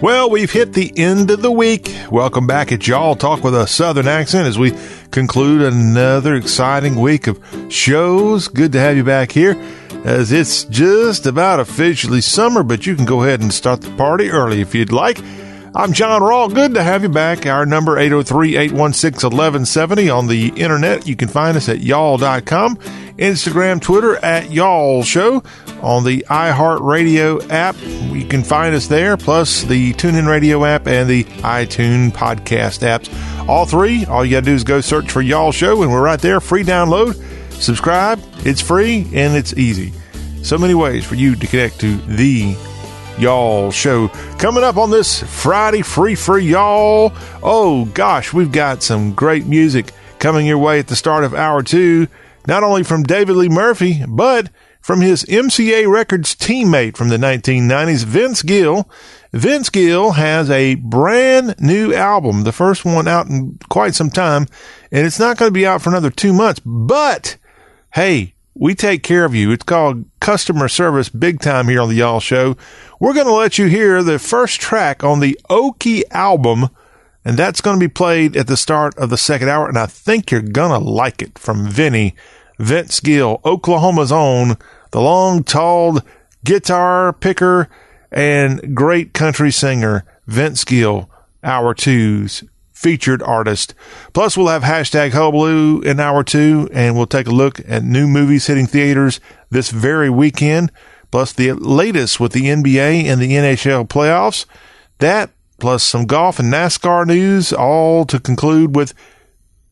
Well, we've hit the end of the week. Welcome back at Y'all Talk with a Southern accent as we conclude another exciting week of shows. Good to have you back here as it's just about officially summer, but you can go ahead and start the party early if you'd like. I'm John Rawl. Good to have you back. Our number 803-816-1170 on the internet. You can find us at y'all.com, Instagram, Twitter at y'all show on the iHeartRadio app. You can find us there, plus the TuneIn Radio app and the iTunes podcast apps. All three, all you got to do is go search for Y'all Show, and we're right there. Free download. Subscribe. It's free and it's easy. So many ways for you to connect to the Y'all show. Coming up on this Friday, free for y'all. Oh gosh, we've got some great music coming your way at the start of hour two, not only from David Lee Murphy, but from his MCA Records teammate from the 1990s, Vince Gill. Vince Gill has a brand new album, the first one out in quite some time, and it's not going to be out for another two months. But hey, we take care of you. It's called customer service big time here on the Y'all Show. We're going to let you hear the first track on the Okie album, and that's going to be played at the start of the second hour. And I think you're going to like it from Vinny, Vince Gill, Oklahoma's own, the long, tall guitar picker and great country singer, Vince Gill, hour two's featured artist. Plus, we'll have hashtag Hullabaloo in hour two, and we'll take a look at new movies hitting theaters this very weekend. Plus, the latest with the NBA and the NHL playoffs. That plus some golf and NASCAR news, all to conclude with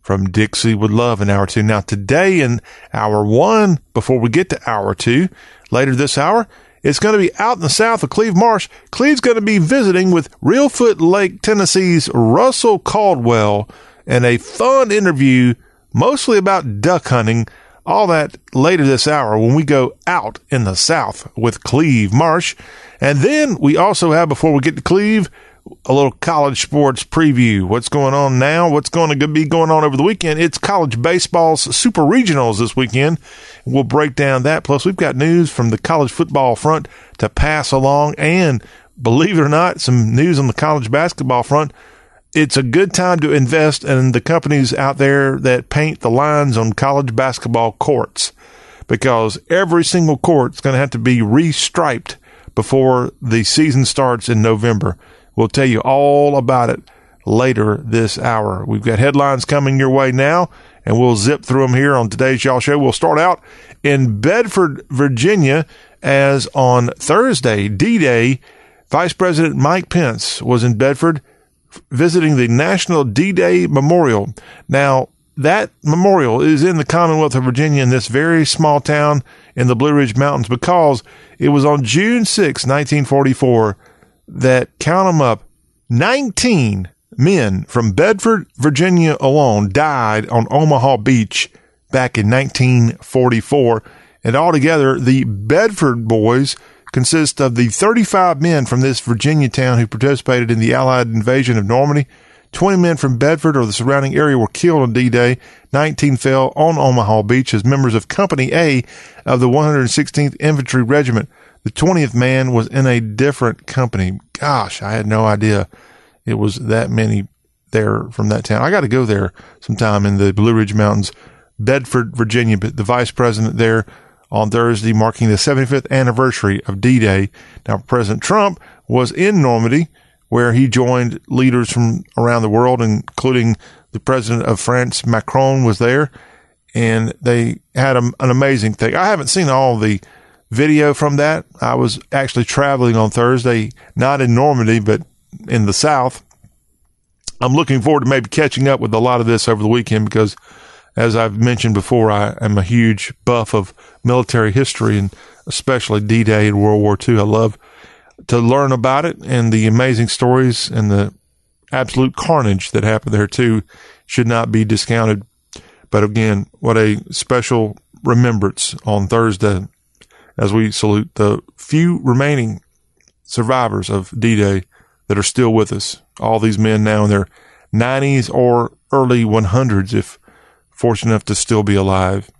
from Dixie with Love in hour two. Now, today in hour one, before we get to hour two, later this hour, it's going to be out in the south of Cleve Marsh. Cleve's going to be visiting with Reelfoot Lake, Tennessee's Russell Caldwell and a fun interview, mostly about duck hunting. All that later this hour when we go out in the south with Cleve Marsh. And then we also have, before we get to Cleve, a little college sports preview. What's going on now? What's going to be going on over the weekend? It's college baseball's super regionals this weekend. We'll break down that. Plus, we've got news from the college football front to pass along. And believe it or not, some news on the college basketball front. It's a good time to invest in the companies out there that paint the lines on college basketball courts because every single court is going to have to be restriped before the season starts in November. We'll tell you all about it later this hour. We've got headlines coming your way now, and we'll zip through them here on today's Y'all Show. We'll start out in Bedford, Virginia, as on Thursday, D Day, Vice President Mike Pence was in Bedford visiting the National D Day Memorial. Now, that memorial is in the Commonwealth of Virginia in this very small town in the Blue Ridge Mountains because it was on June 6, 1944 that count them up 19 men from Bedford, Virginia alone died on Omaha Beach back in 1944. And altogether, the Bedford boys consist of the 35 men from this Virginia town who participated in the Allied invasion of Normandy. 20 men from Bedford or the surrounding area were killed on D-Day. 19 fell on Omaha Beach as members of Company A of the 116th Infantry Regiment. The 20th man was in a different company. Gosh, I had no idea it was that many there from that town. I got to go there sometime in the Blue Ridge Mountains, Bedford, Virginia. But the vice president there on Thursday, marking the 75th anniversary of D Day. Now, President Trump was in Normandy, where he joined leaders from around the world, including the president of France, Macron, was there. And they had a, an amazing thing. I haven't seen all the video from that. I was actually traveling on Thursday, not in Normandy, but in the South. I'm looking forward to maybe catching up with a lot of this over the weekend because, as I've mentioned before, I am a huge buff of military history and especially D Day and World War II. I love to learn about it and the amazing stories and the absolute carnage that happened there too should not be discounted. But again, what a special remembrance on Thursday as we salute the few remaining survivors of D Day that are still with us. All these men now in their 90s or early 100s, if fortunate enough to still be alive.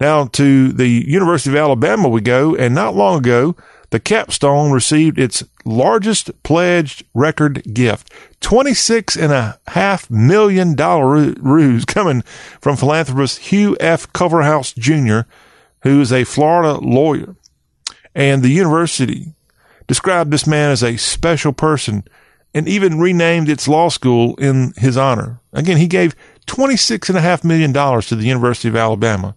Now to the University of Alabama we go, and not long ago, the capstone received its largest pledged record gift $26.5 million ruse coming from philanthropist Hugh F. Culverhouse Jr., who is a Florida lawyer. And the university described this man as a special person and even renamed its law school in his honor. Again, he gave $26.5 million to the University of Alabama.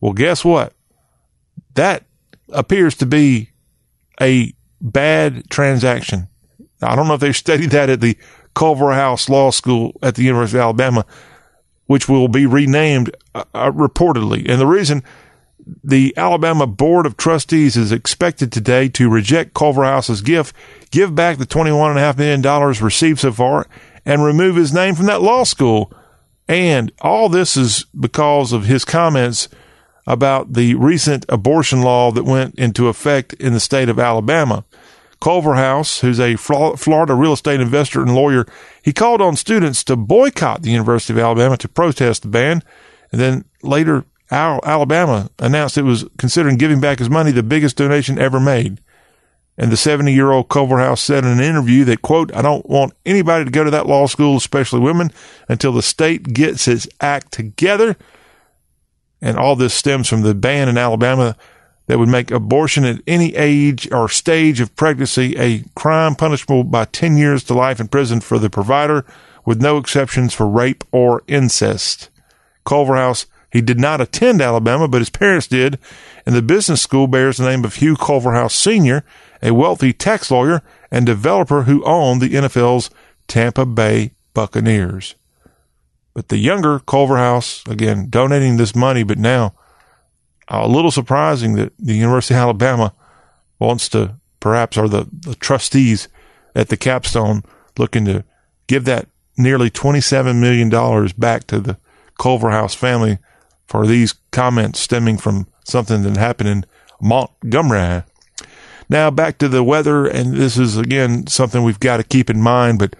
Well, guess what? That appears to be a bad transaction. I don't know if they studied that at the Culverhouse Law School at the University of Alabama, which will be renamed uh, uh, reportedly. And the reason the Alabama Board of Trustees is expected today to reject Culverhouse's gift, give back the $21.5 million received so far, and remove his name from that law school. And all this is because of his comments about the recent abortion law that went into effect in the state of Alabama. Culverhouse, who's a Florida real estate investor and lawyer, he called on students to boycott the University of Alabama to protest the ban. And then later, Alabama announced it was considering giving back his money, the biggest donation ever made. And the 70 year old Culverhouse said in an interview that, quote, I don't want anybody to go to that law school, especially women, until the state gets its act together. And all this stems from the ban in Alabama that would make abortion at any age or stage of pregnancy a crime punishable by 10 years to life in prison for the provider, with no exceptions for rape or incest. Culverhouse, he did not attend Alabama, but his parents did, and the business school bears the name of Hugh Culverhouse Sr., a wealthy tax lawyer and developer who owned the NFL's Tampa Bay Buccaneers. But the younger Culverhouse, again, donating this money, but now a little surprising that the University of Alabama wants to perhaps are the, the trustees at the capstone looking to give that nearly $27 million back to the Culverhouse family for these comments stemming from something that happened in Montgomery. Now back to the weather, and this is again something we've got to keep in mind, but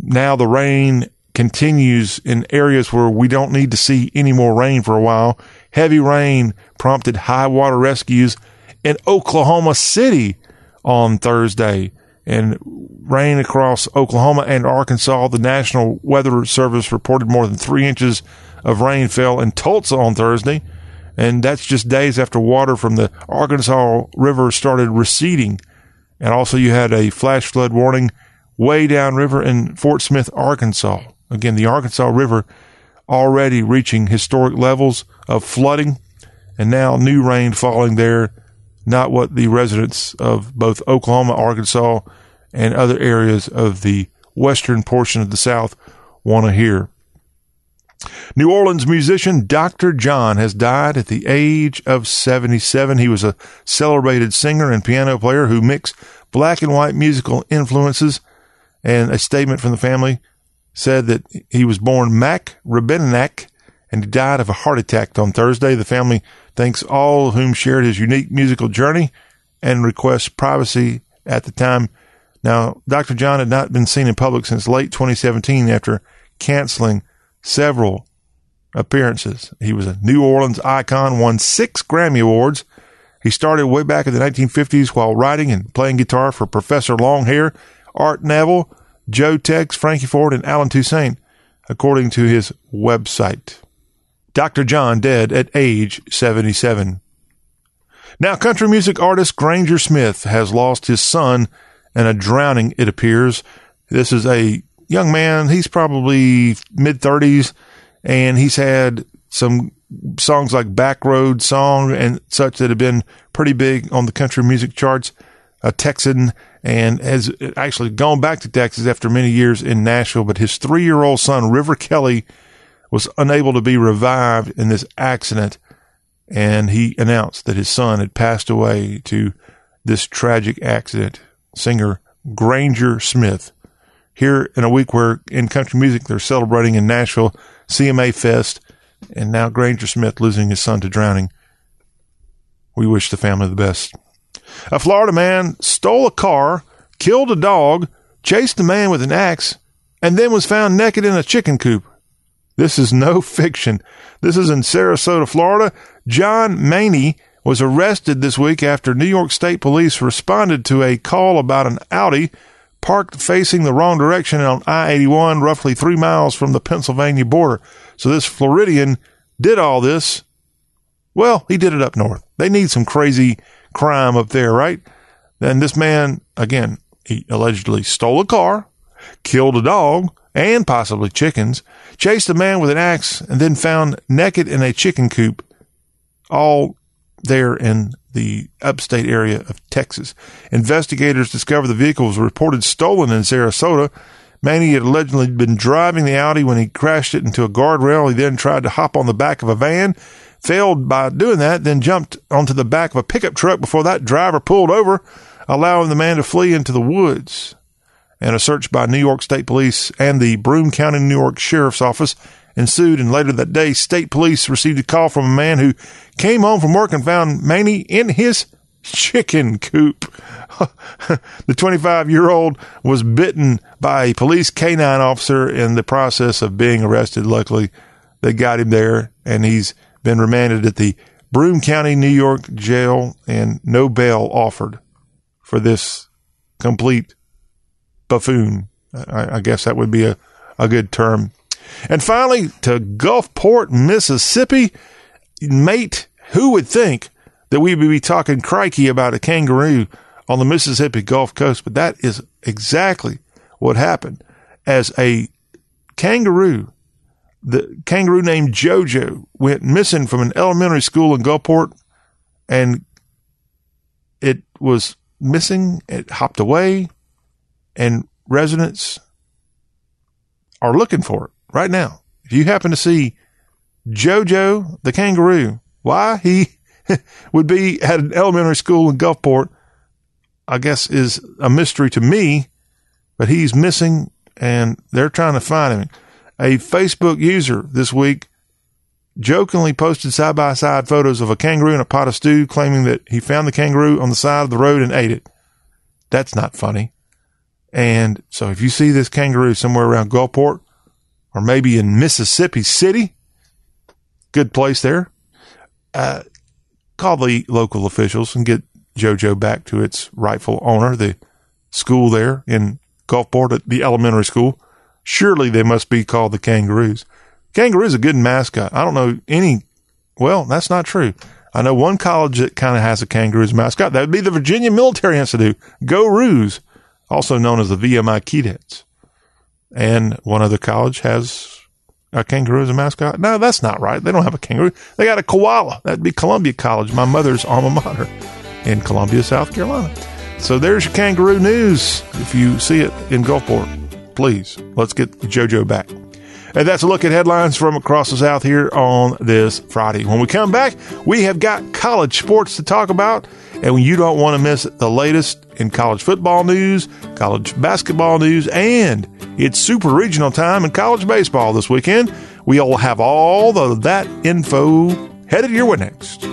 now the rain continues in areas where we don't need to see any more rain for a while. Heavy rain prompted high water rescues in Oklahoma City on Thursday and rain across Oklahoma and Arkansas. The National Weather Service reported more than three inches of rain fell in Tulsa on Thursday. And that's just days after water from the Arkansas River started receding. And also you had a flash flood warning way downriver in Fort Smith, Arkansas. Again, the Arkansas River already reaching historic levels of flooding and now new rain falling there, not what the residents of both Oklahoma, Arkansas, and other areas of the western portion of the South want to hear. New Orleans musician Dr. John has died at the age of 77. He was a celebrated singer and piano player who mixed black and white musical influences. And a statement from the family said that he was born Mac Rebennack and he died of a heart attack on Thursday. The family thanks all of whom shared his unique musical journey and requests privacy at the time. Now, Dr. John had not been seen in public since late 2017 after canceling several appearances. He was a New Orleans icon, won six Grammy Awards. He started way back in the 1950s while writing and playing guitar for Professor Longhair, Art Neville, Joe Tex, Frankie Ford, and Allen Toussaint, according to his website. Dr. John dead at age 77. Now, country music artist Granger Smith has lost his son in a drowning, it appears. This is a young man. He's probably mid 30s, and he's had some songs like Back Road Song and such that have been pretty big on the country music charts. A Texan and has actually gone back to Texas after many years in Nashville. But his three year old son, River Kelly, was unable to be revived in this accident. And he announced that his son had passed away to this tragic accident. Singer Granger Smith. Here in a week where in country music they're celebrating in Nashville CMA Fest, and now Granger Smith losing his son to drowning. We wish the family the best. A Florida man stole a car, killed a dog, chased a man with an axe, and then was found naked in a chicken coop. This is no fiction. This is in Sarasota, Florida. John Maney was arrested this week after New York State Police responded to a call about an Audi parked facing the wrong direction on I 81, roughly three miles from the Pennsylvania border. So this Floridian did all this. Well, he did it up north. They need some crazy crime up there, right? Then this man, again, he allegedly stole a car, killed a dog, and possibly chickens, chased a man with an axe, and then found naked in a chicken coop, all there in the upstate area of Texas. Investigators discovered the vehicle was reported stolen in Sarasota. Manny had allegedly been driving the Audi when he crashed it into a guardrail. He then tried to hop on the back of a van, failed by doing that, then jumped onto the back of a pickup truck before that driver pulled over, allowing the man to flee into the woods. And a search by New York State Police and the Broome County, New York Sheriff's Office ensued, and later that day, state police received a call from a man who came home from work and found Manny in his chicken coop. the 25 year old was bitten by a police canine officer in the process of being arrested. Luckily, they got him there, and he's been remanded at the Broome County, New York jail, and no bail offered for this complete buffoon. I, I guess that would be a, a good term and finally, to Gulfport, Mississippi. Mate, who would think that we would be talking crikey about a kangaroo on the Mississippi Gulf Coast? But that is exactly what happened. As a kangaroo, the kangaroo named Jojo went missing from an elementary school in Gulfport and it was missing. It hopped away and residents are looking for it right now, if you happen to see Jojo the kangaroo, why he would be at an elementary school in Gulfport, I guess is a mystery to me, but he's missing and they're trying to find him. A Facebook user this week jokingly posted side by side photos of a kangaroo and a pot of stew, claiming that he found the kangaroo on the side of the road and ate it. That's not funny. And so if you see this kangaroo somewhere around Gulfport, or maybe in Mississippi City. Good place there. Uh, call the local officials and get JoJo back to its rightful owner, the school there in Gulfport the elementary school. Surely they must be called the Kangaroos. Kangaroo is a good mascot. I don't know any. Well, that's not true. I know one college that kind of has a kangaroo as mascot. That would be the Virginia Military Institute. Go Roos, also known as the VMI Keydets and one other college has a kangaroo as a mascot. No, that's not right. They don't have a kangaroo. They got a koala. That'd be Columbia College, my mother's alma mater in Columbia, South Carolina. So there's your kangaroo news. If you see it in Gulfport, please let's get JoJo back. And that's a look at headlines from across the South here on this Friday. When we come back, we have got college sports to talk about. And you don't want to miss the latest in college football news, college basketball news, and it's super regional time in college baseball this weekend, we'll have all of that info headed your way next.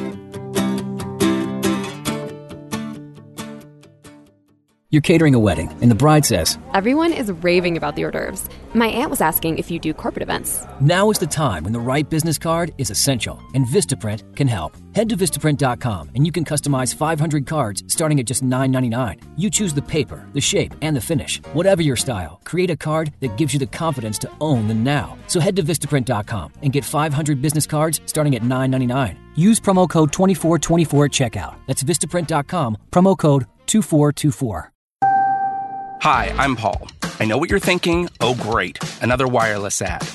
You're catering a wedding, and the bride says, Everyone is raving about the hors d'oeuvres. My aunt was asking if you do corporate events. Now is the time when the right business card is essential, and Vistaprint can help. Head to Vistaprint.com and you can customize 500 cards starting at just $9.99. You choose the paper, the shape, and the finish. Whatever your style, create a card that gives you the confidence to own the now. So head to Vistaprint.com and get 500 business cards starting at $9.99. Use promo code 2424 at checkout. That's Vistaprint.com, promo code 2424. Hi, I'm Paul. I know what you're thinking. Oh, great, another wireless ad.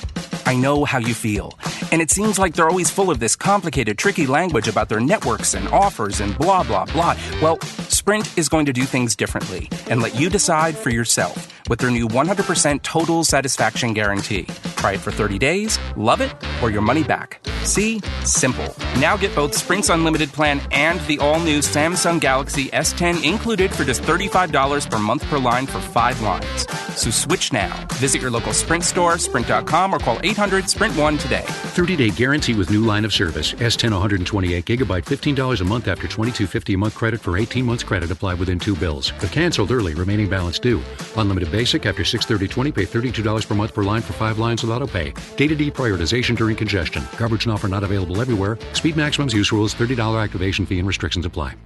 I know how you feel. And it seems like they're always full of this complicated, tricky language about their networks and offers and blah, blah, blah. Well, Sprint is going to do things differently and let you decide for yourself with their new 100% total satisfaction guarantee. Try it for 30 days, love it, or your money back. See? Simple. Now get both Sprint's unlimited plan and the all new Samsung Galaxy S10 included for just $35 per month per line for five lines. So switch now. Visit your local Sprint store, sprint.com, or call 800 Sprint 1 today. 30 day guarantee with new line of service. S10 128 gigabyte, $15 a month after 22.50 a month credit for 18 months credit applied within two bills. If canceled early, remaining balance due. Unlimited basic after 630.20, pay $32 per month per line for five lines with auto pay. Data deprioritization during congestion. Coverage and offer not available everywhere. Speed maximums, use rules, $30 activation fee, and restrictions apply.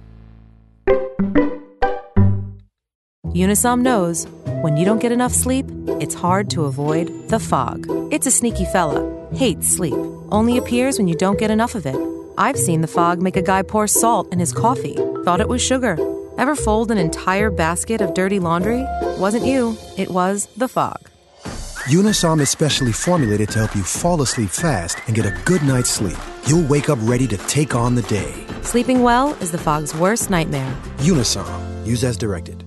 Unisom knows when you don't get enough sleep, it's hard to avoid the fog. It's a sneaky fella, hates sleep, only appears when you don't get enough of it. I've seen the fog make a guy pour salt in his coffee, thought it was sugar. Ever fold an entire basket of dirty laundry? Wasn't you, it was the fog. Unisom is specially formulated to help you fall asleep fast and get a good night's sleep. You'll wake up ready to take on the day. Sleeping well is the fog's worst nightmare. Unisom. Use as directed.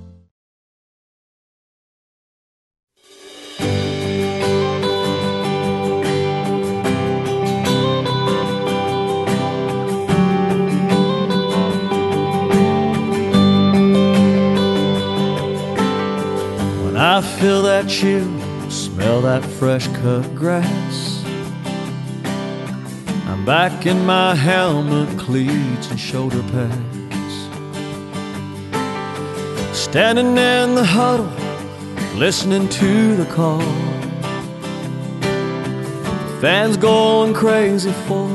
That chill, smell that fresh cut grass. I'm back in my helmet, cleats, and shoulder pads. Standing in the huddle, listening to the call. Fans going crazy for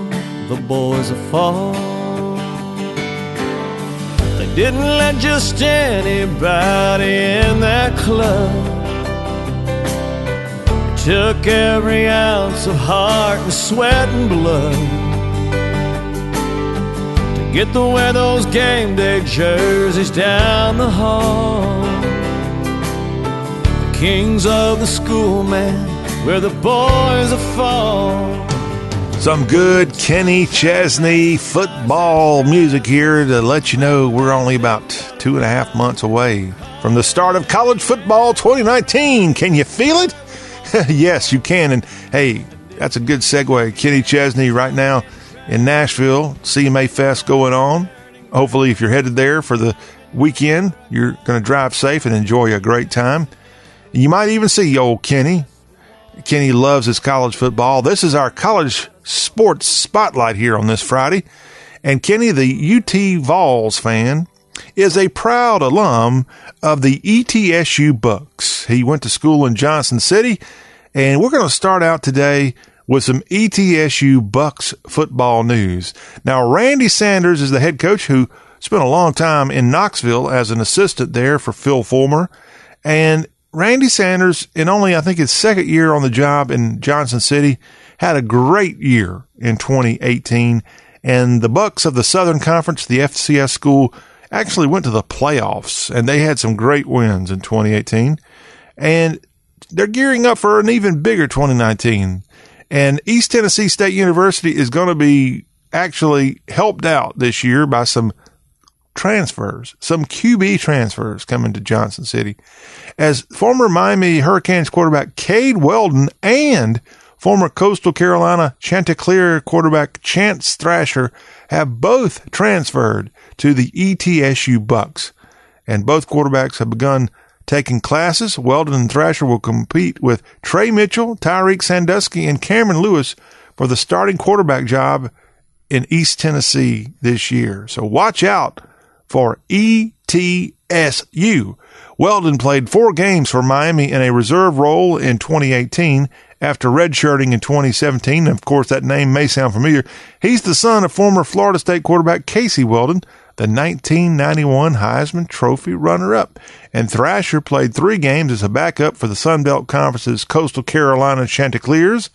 the boys of fall. They didn't let just anybody in that club. Took every ounce of heart and sweat and blood to get to wear those game day jerseys down the hall. The kings of the school, man, where the boys are fall. Some good Kenny Chesney football music here to let you know we're only about two and a half months away from the start of college football 2019. Can you feel it? yes, you can. And hey, that's a good segue. Kenny Chesney right now in Nashville, CMA Fest going on. Hopefully, if you're headed there for the weekend, you're going to drive safe and enjoy a great time. You might even see old Kenny. Kenny loves his college football. This is our college sports spotlight here on this Friday. And Kenny, the UT Vols fan, is a proud alum of the ETSU Bucks. He went to school in Johnson City, and we're going to start out today with some ETSU Bucks football news. Now, Randy Sanders is the head coach who spent a long time in Knoxville as an assistant there for Phil Fulmer. And Randy Sanders, in only, I think, his second year on the job in Johnson City, had a great year in 2018. And the Bucks of the Southern Conference, the FCS school, actually went to the playoffs and they had some great wins in 2018. And they're gearing up for an even bigger 2019. And East Tennessee State University is going to be actually helped out this year by some transfers, some QB transfers coming to Johnson City. As former Miami Hurricanes quarterback Cade Weldon and former Coastal Carolina Chanticleer quarterback Chance Thrasher have both transferred to the ETSU Bucks. And both quarterbacks have begun taking classes. Weldon and Thrasher will compete with Trey Mitchell, Tyreek Sandusky, and Cameron Lewis for the starting quarterback job in East Tennessee this year. So watch out for ETSU. Weldon played four games for Miami in a reserve role in 2018 after redshirting in 2017. Of course, that name may sound familiar. He's the son of former Florida State quarterback Casey Weldon, the 1991 Heisman Trophy runner up. And Thrasher played three games as a backup for the Sun Belt Conference's Coastal Carolina Chanticleers.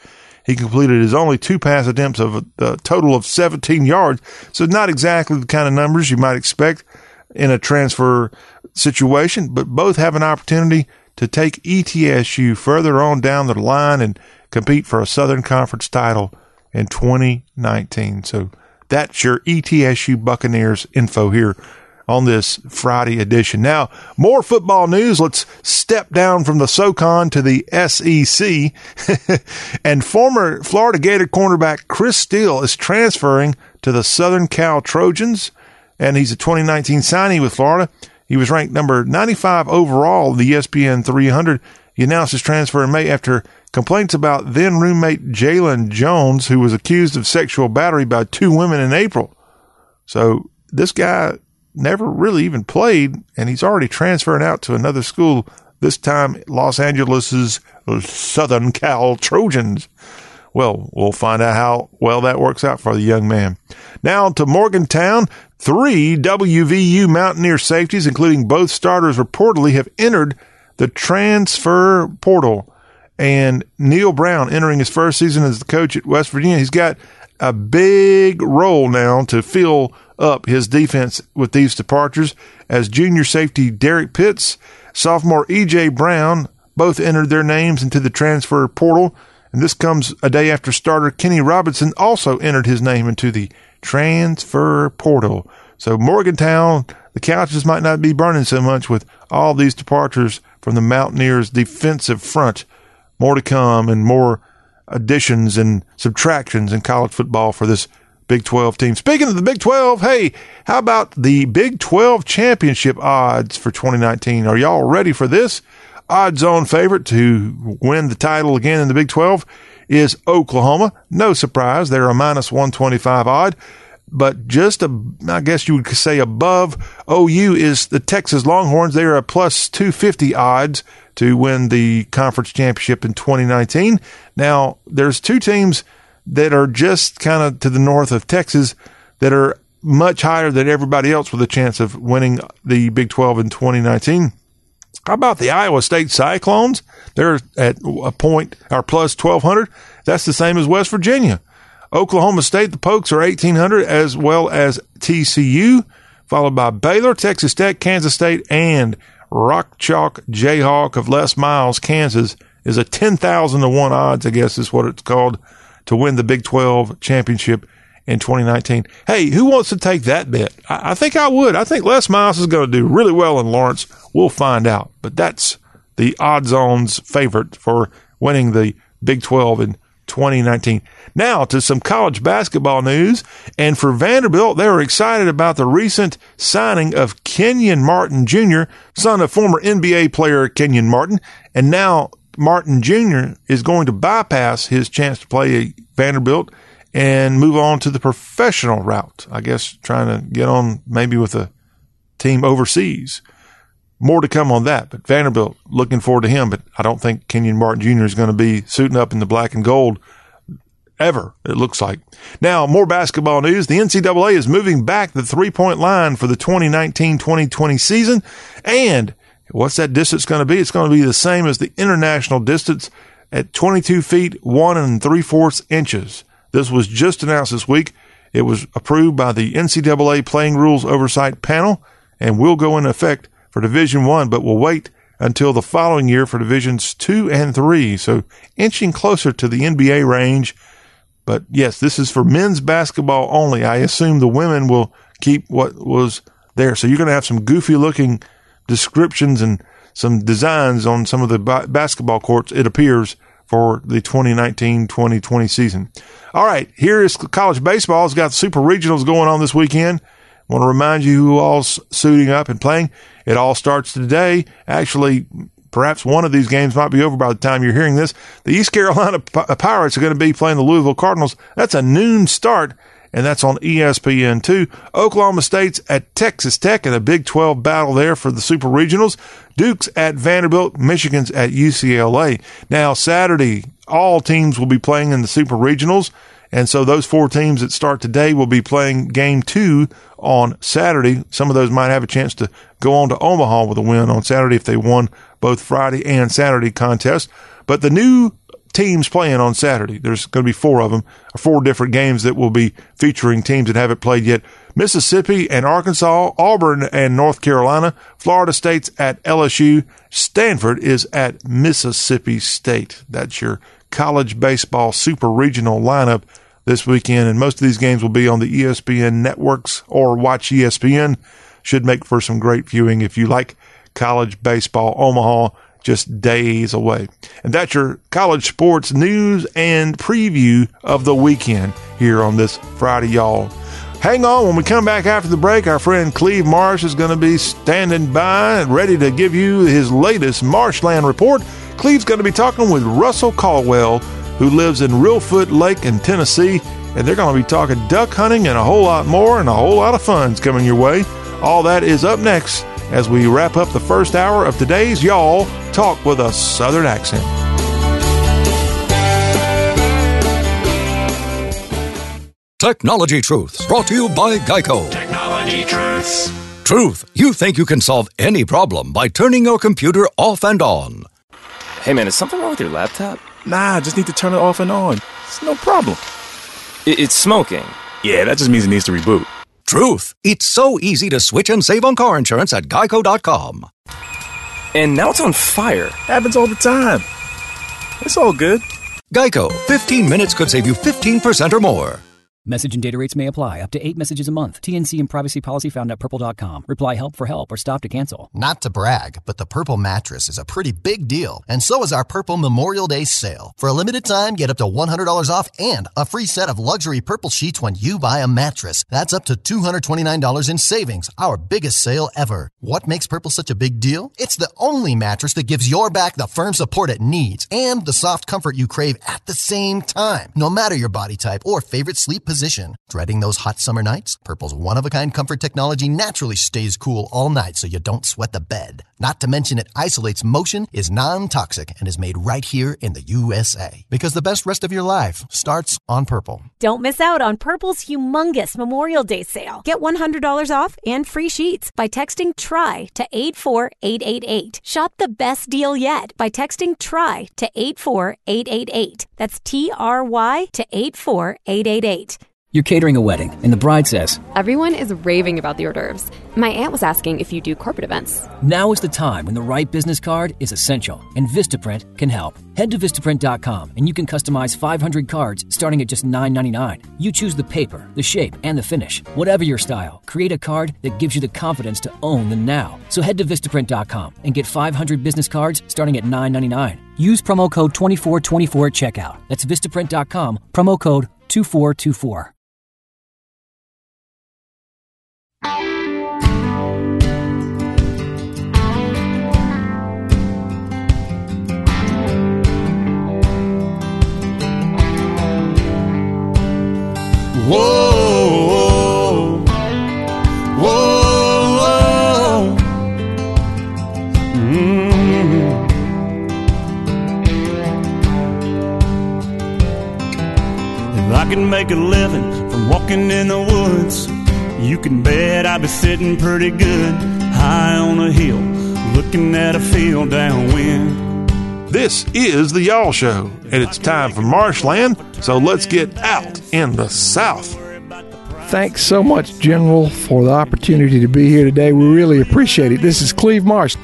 He completed his only two pass attempts of a, total of 17 yards. So not exactly the kind of numbers you might expect in a transfer situation, but both have an opportunity to take ETSU further on down the line and compete for a Southern Conference title in 2019. So that's your ETSU Buccaneers info here on this Friday edition. Now, more football news. Let's step down from the SoCon to the SEC. and former Florida Gator cornerback Chris Steele is transferring to the Southern Cal Trojans, and he's a 2019 signee with Florida. He was ranked number 95 overall in the ESPN 300. He announced his transfer in May after complaints about then roommate Jalen Jones, who was accused of sexual battery by two women in April. So this guy never really even played, and he's already transferring out to another school, this time Los Angeles's Southern Cal Trojans. Well, we'll find out how well that works out for the young man. Now to Morgantown. Three WVU Mountaineer safeties, including both starters, reportedly have entered the transfer portal. And Neal Brown entering his first season as the coach at West Virginia. He's got a big role now to fill up his defense with these departures as junior safety Derek Pitts, sophomore EJ Brown both entered their names into the transfer portal. And this comes a day after starter Kenny Robinson also entered his name into the transfer portal. So Morgantown, the couches might not be burning so much with all these departures from the Mountaineers defensive front. More to come and more additions and subtractions in college football for this Big 12 team. Speaking of the Big 12, hey, how about the Big 12 championship odds for 2019? Are y'all ready for this? Odds on favorite to win the title again in the Big 12 is Oklahoma. No surprise, they're a minus 125 odd. But just, a, I guess you would say above OU is the Texas Longhorns. They are a plus 250 odds to win the conference championship in 2019. Now, there's two teams that are just kind of to the north of Texas that are much higher than everybody else with a chance of winning the Big 12 in 2019. How about the Iowa State Cyclones? They're at a point or plus 1200. That's the same as West Virginia. Oklahoma State, the Pokes are 1800 as well as TCU, followed by Baylor, Texas Tech, Kansas State, and Rock Chalk Jayhawk of Les Miles, Kansas is a 10,000 to 1 odds, I guess is what it's called, to win the Big 12 championship in 2019. Hey, who wants to take that bet? I, I think I would. I think Les Miles is going to do really well in Lawrence. We'll find out. But that's the odds on's favorite for winning the Big 12 in 2019. Now to some college basketball news. And for Vanderbilt, they were excited about the recent signing of Kenyon Martin Jr., son of former NBA player Kenyon Martin. And now Martin Jr. is going to bypass his chance to play Vanderbilt and move on to the professional route. I guess trying to get on maybe with a team overseas. More to come on that, but Vanderbilt looking forward to him. But I don't think Kenyon Martin Jr. is going to be suiting up in the black and gold ever, it looks like. Now, more basketball news. The NCAA is moving back the three point line for the 2019 2020 season. And what's that distance going to be? It's going to be the same as the international distance at 22 feet, one and three fourths inches. This was just announced this week. It was approved by the NCAA Playing Rules Oversight Panel and will go into effect for Division One, but will wait until the following year for Divisions Two and Three. So inching closer to the NBA range. But yes, this is for men's basketball only. I assume the women will keep what was there. So you're going to have some goofy looking descriptions and some designs on some of the basketball courts, it appears, for the 2019-2020 season. All right, here is college baseball. It's got super regionals going on this weekend. I want to remind you who all's suiting up and playing. It all starts today. Actually, perhaps one of these games might be over by the time you're hearing this. The East Carolina Pirates are going to be playing the Louisville Cardinals. That's a noon start and that's on ESPN2. Oklahoma State's at Texas Tech in a Big 12 battle there for the Super Regionals. Duke's at Vanderbilt, Michigan's at UCLA. Now, Saturday, all teams will be playing in the Super Regionals. And so those four teams that start today will be playing game two on Saturday. Some of those might have a chance to go on to Omaha with a win on Saturday if they won both Friday and Saturday contests. But the new teams playing on Saturday. There's going to be four of them, four different games that will be featuring teams that haven't played yet. Mississippi and Arkansas, Auburn and North Carolina, Florida State's at LSU, Stanford is at Mississippi State. That's your college baseball super regional lineup this weekend. And most of these games will be on the ESPN networks or watch ESPN. Should make for some great viewing if you like college baseball. Omaha just days away. And that's your college sports news and preview of the weekend here on this Friday, y'all. Hang on, when we come back after the break, our friend Cleve Marsh is going to be standing by and ready to give you his latest marshland report. Cleve's going to be talking with Russell Caldwell, who lives in Reelfoot Lake in Tennessee, and they're going to be talking duck hunting and a whole lot more, and a whole lot of fun's coming your way. All that is up next as we wrap up the first hour of today's Y'all Talk with a Southern Accent. Technology Truths, brought to you by Geico. Technology Truths. Truth, you think you can solve any problem by turning your computer off and on. Hey man, is something wrong with your laptop? Nah, I just need to turn it off and on. It's no problem. it's smoking. Yeah, that just means it needs to reboot. Truth, it's so easy to switch and save on car insurance at geico.com. And now it's on fire. Happens all the time. It's all good. Geico, 15 minutes could save you 15% or more. Message and data rates may apply. Up to eight messages a month. TNC and privacy policy found at purple.com. Reply help for help or stop to cancel. Not to brag, but the Purple mattress is a pretty big deal. And so is our Purple Memorial Day sale. For a limited time, get up to $100 off and a free set of luxury Purple sheets when you buy a mattress. That's up to $229 in savings. Our biggest sale ever. What makes Purple such a big deal? It's the only mattress that gives your back the firm support it needs and the soft comfort you crave at the same time. No matter your body type or favorite sleep position position. Dreading those hot summer nights? Purple's one of a kind comfort technology naturally stays cool all night so you don't sweat the bed. Not to mention it isolates motion, is non toxic, and is made right here in the USA. Because the best rest of your life starts on Purple. Don't miss out on Purple's humongous Memorial Day sale. Get $100 off and free sheets by texting TRY to 84888. Shop the best deal yet by texting TRY to 84888. That's T R Y to 84888. You're catering a wedding, and the bride says, Everyone is raving about the hors d'oeuvres. My aunt was asking if you do corporate events. Now is the time when the right business card is essential, and Vistaprint can help. Head to Vistaprint.com and you can customize 500 cards starting at just $9.99. You choose the paper, the shape, and the finish. Whatever your style, create a card that gives you the confidence to own the now. So head to Vistaprint.com and get 500 business cards starting at $9.99. Use promo code 2424 at checkout. That's Vistaprint.com, promo code 2424. Whoa, whoa, whoa. Mm. If I can make a living from walking in the woods, you can bet I'd be sitting pretty good high on a hill, looking at a field downwind. This is the Y'all Show, and it's time for Marshland, so let's get out in the South. Thanks so much, General, for the opportunity to be here today. We really appreciate it. This is Cleve Marsh,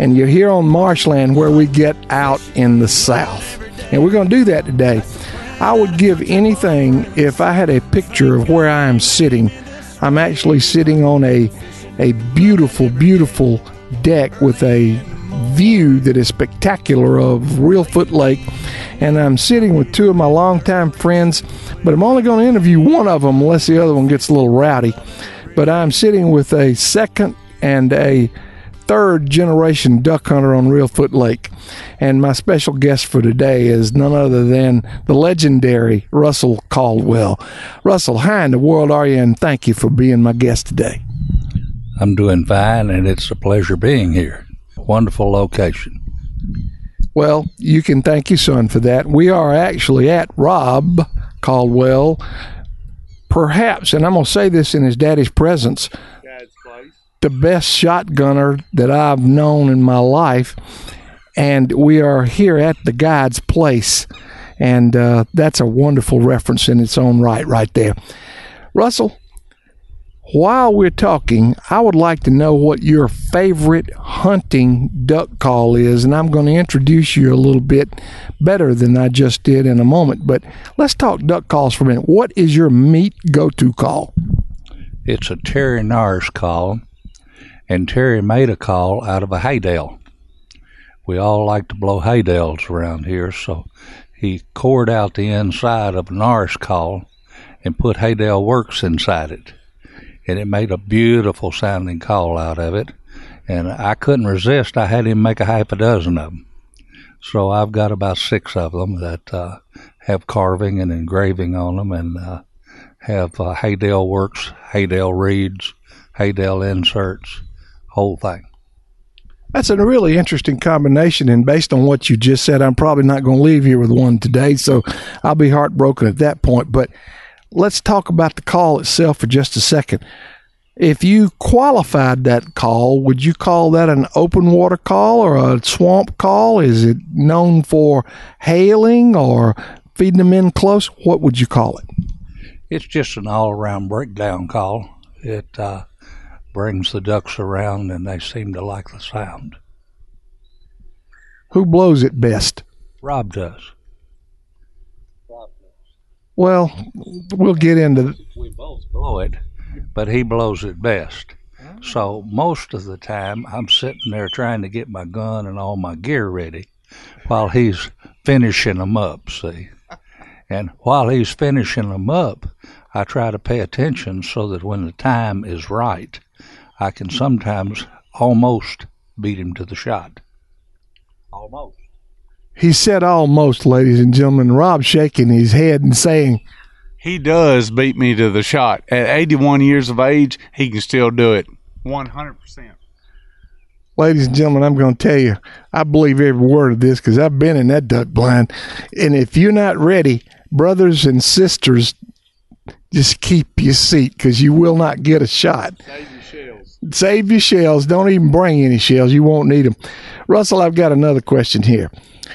and you're here on Marshland where we get out in the South. And we're going to do that today. I would give anything if I had a picture of where I am sitting. I'm actually sitting on a, a beautiful, beautiful deck with a view that is spectacular of Reelfoot Lake. And I'm sitting with two of my longtime friends, but I'm only going to interview one of them unless the other one gets a little rowdy. But I'm sitting with a second and a third generation duck hunter on Reelfoot Lake. And my special guest for today is none other than the legendary Russell Caldwell. Russell, how in the world are you? And thank you for being my guest today. I'm doing fine, and it's a pleasure being here. Wonderful location. Well, you can thank your son for that. We are actually at Rob Caldwell, perhaps, and I'm going to say this in his daddy's presence, the best shotgunner that I've known in my life. And we are here at the guide's place. And uh, that's a wonderful reference in its own right, right there. Russell, while we're talking, I would like to know what your favorite hunting duck call is, and I'm going to introduce you a little bit better than I just did in a moment. But let's talk duck calls for a minute. What is your meat go to call? It's a Terry Nars call, and Terry made a call out of a haydale. We all like to blow haydales around here, so he cored out the inside of a Nars call and put Haydale Works inside it and it made a beautiful sounding call out of it. And I couldn't resist. I had him make a half a dozen of them. So I've got about six of them that uh, have carving and engraving on them and uh, have uh, Haydale Works, Haydale Reeds, Haydale Inserts, whole thing. That's a really interesting combination. And based on what you just said, I'm probably not going to leave here with one today. So I'll be heartbroken at that point. But let's talk about the call itself for just a second. If you qualified that call, would you call that an open water call or a swamp call? Is it known for hailing or feeding them in close? What would you call it? It's just an all around breakdown call. It uh, brings the ducks around and they seem to like the sound. Who blows it best? Rob does. Well, we'll get into We both blow it, but he blows it best. So most of the time, I'm sitting there trying to get my gun and all my gear ready while he's finishing them up, see? And while he's finishing them up, I try to pay attention so that when the time is right, I can sometimes almost beat him to the shot. Almost. He said almost, ladies and gentlemen. Rob shaking his head and saying, He does beat me to the shot. At 81 years of age, he can still do it. 100%. Ladies and gentlemen, I'm going to tell you, I believe every word of this because I've been in that duck blind. And if you're not ready, brothers and sisters, just keep your seat because you will not get a shot. Save your shells. Save your shells. Don't even bring any shells. You won't need them. Russell, I've got another question here.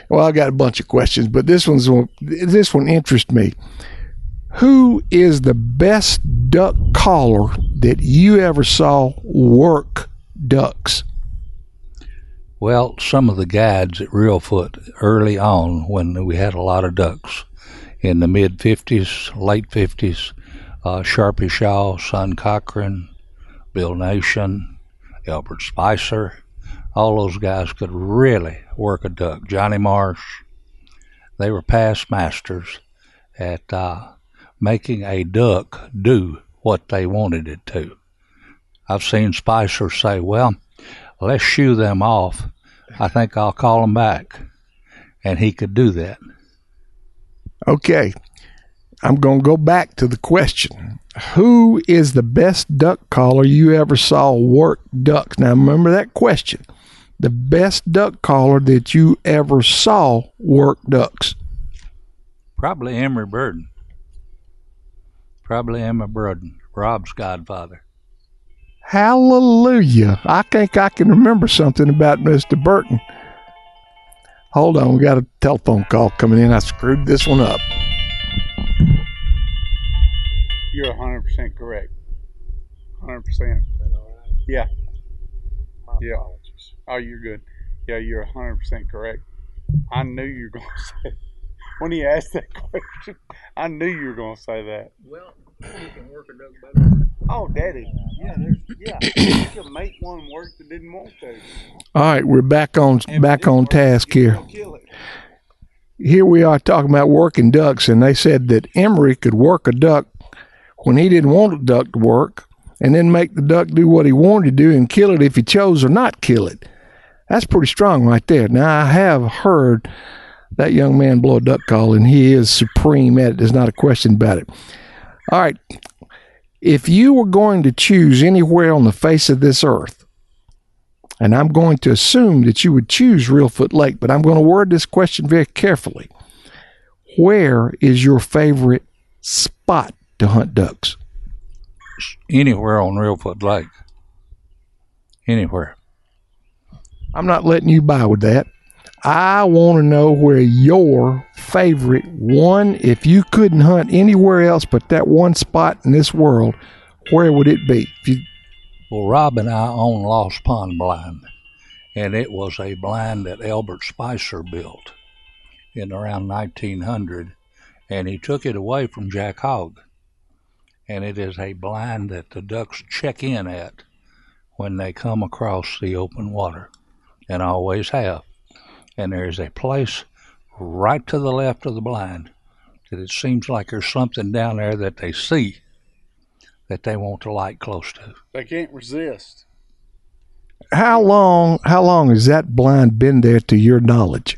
Well, I've got a bunch of questions, but this one's this one interests me. Who is the best duck caller that you ever saw work ducks? Well, some of the guides at Reelfoot early on, when we had a lot of ducks in the mid 50s, late 50s, uh, Sharpie Shaw, Son Cochran, Bill Nation, Albert Spicer, all those guys could really work a duck. Johnny Marsh, they were past masters at uh, making a duck do what they wanted it to. I've seen Spicer say, well, let's shoo them off. I think I'll call them back. And he could do that. Okay. I'm going to go back to the question. Who is the best duck caller you ever saw work ducks? Now, remember that question. The best duck caller that you ever saw work ducks. Probably Emery Burden. Probably Emery Burden, Rob's godfather. Hallelujah. I think I can remember something about Mr. Burton. Hold on, we got a telephone call coming in. I screwed this one up. You're 100% correct. 100%. Yeah. yeah. Oh, you're good. Yeah, you're 100% correct. I knew you were going to say When he asked that question, I knew you were going to say that. Well, you can work a duck better. Oh, Daddy. Yeah, there's, yeah. you can make one work that didn't want to. All right, we're back on back on task here. Here we are talking about working ducks, and they said that Emery could work a duck when he didn't want a duck to work, and then make the duck do what he wanted to do and kill it if he chose or not kill it. That's pretty strong right there. Now I have heard that young man blow a duck call, and he is supreme at it. There's not a question about it. All right. If you were going to choose anywhere on the face of this earth, and I'm going to assume that you would choose Reelfoot Lake, but I'm going to word this question very carefully. Where is your favorite spot to hunt ducks? Anywhere on Reelfoot Lake. Anywhere. I'm not letting you by with that. I want to know where your favorite one, if you couldn't hunt anywhere else but that one spot in this world, where would it be? You, Well, Rob and I own Lost Pond Blind, and it was a blind that Albert Spicer built in around 1900, and he took it away from Jack Hogg. And it is a blind that the ducks check in at when they come across the open water, and always have. And there is a place right to the left of the blind that it seems like there's something down there that they see that they want to light close to. They can't resist. how long? How long has that blind been there, to your knowledge?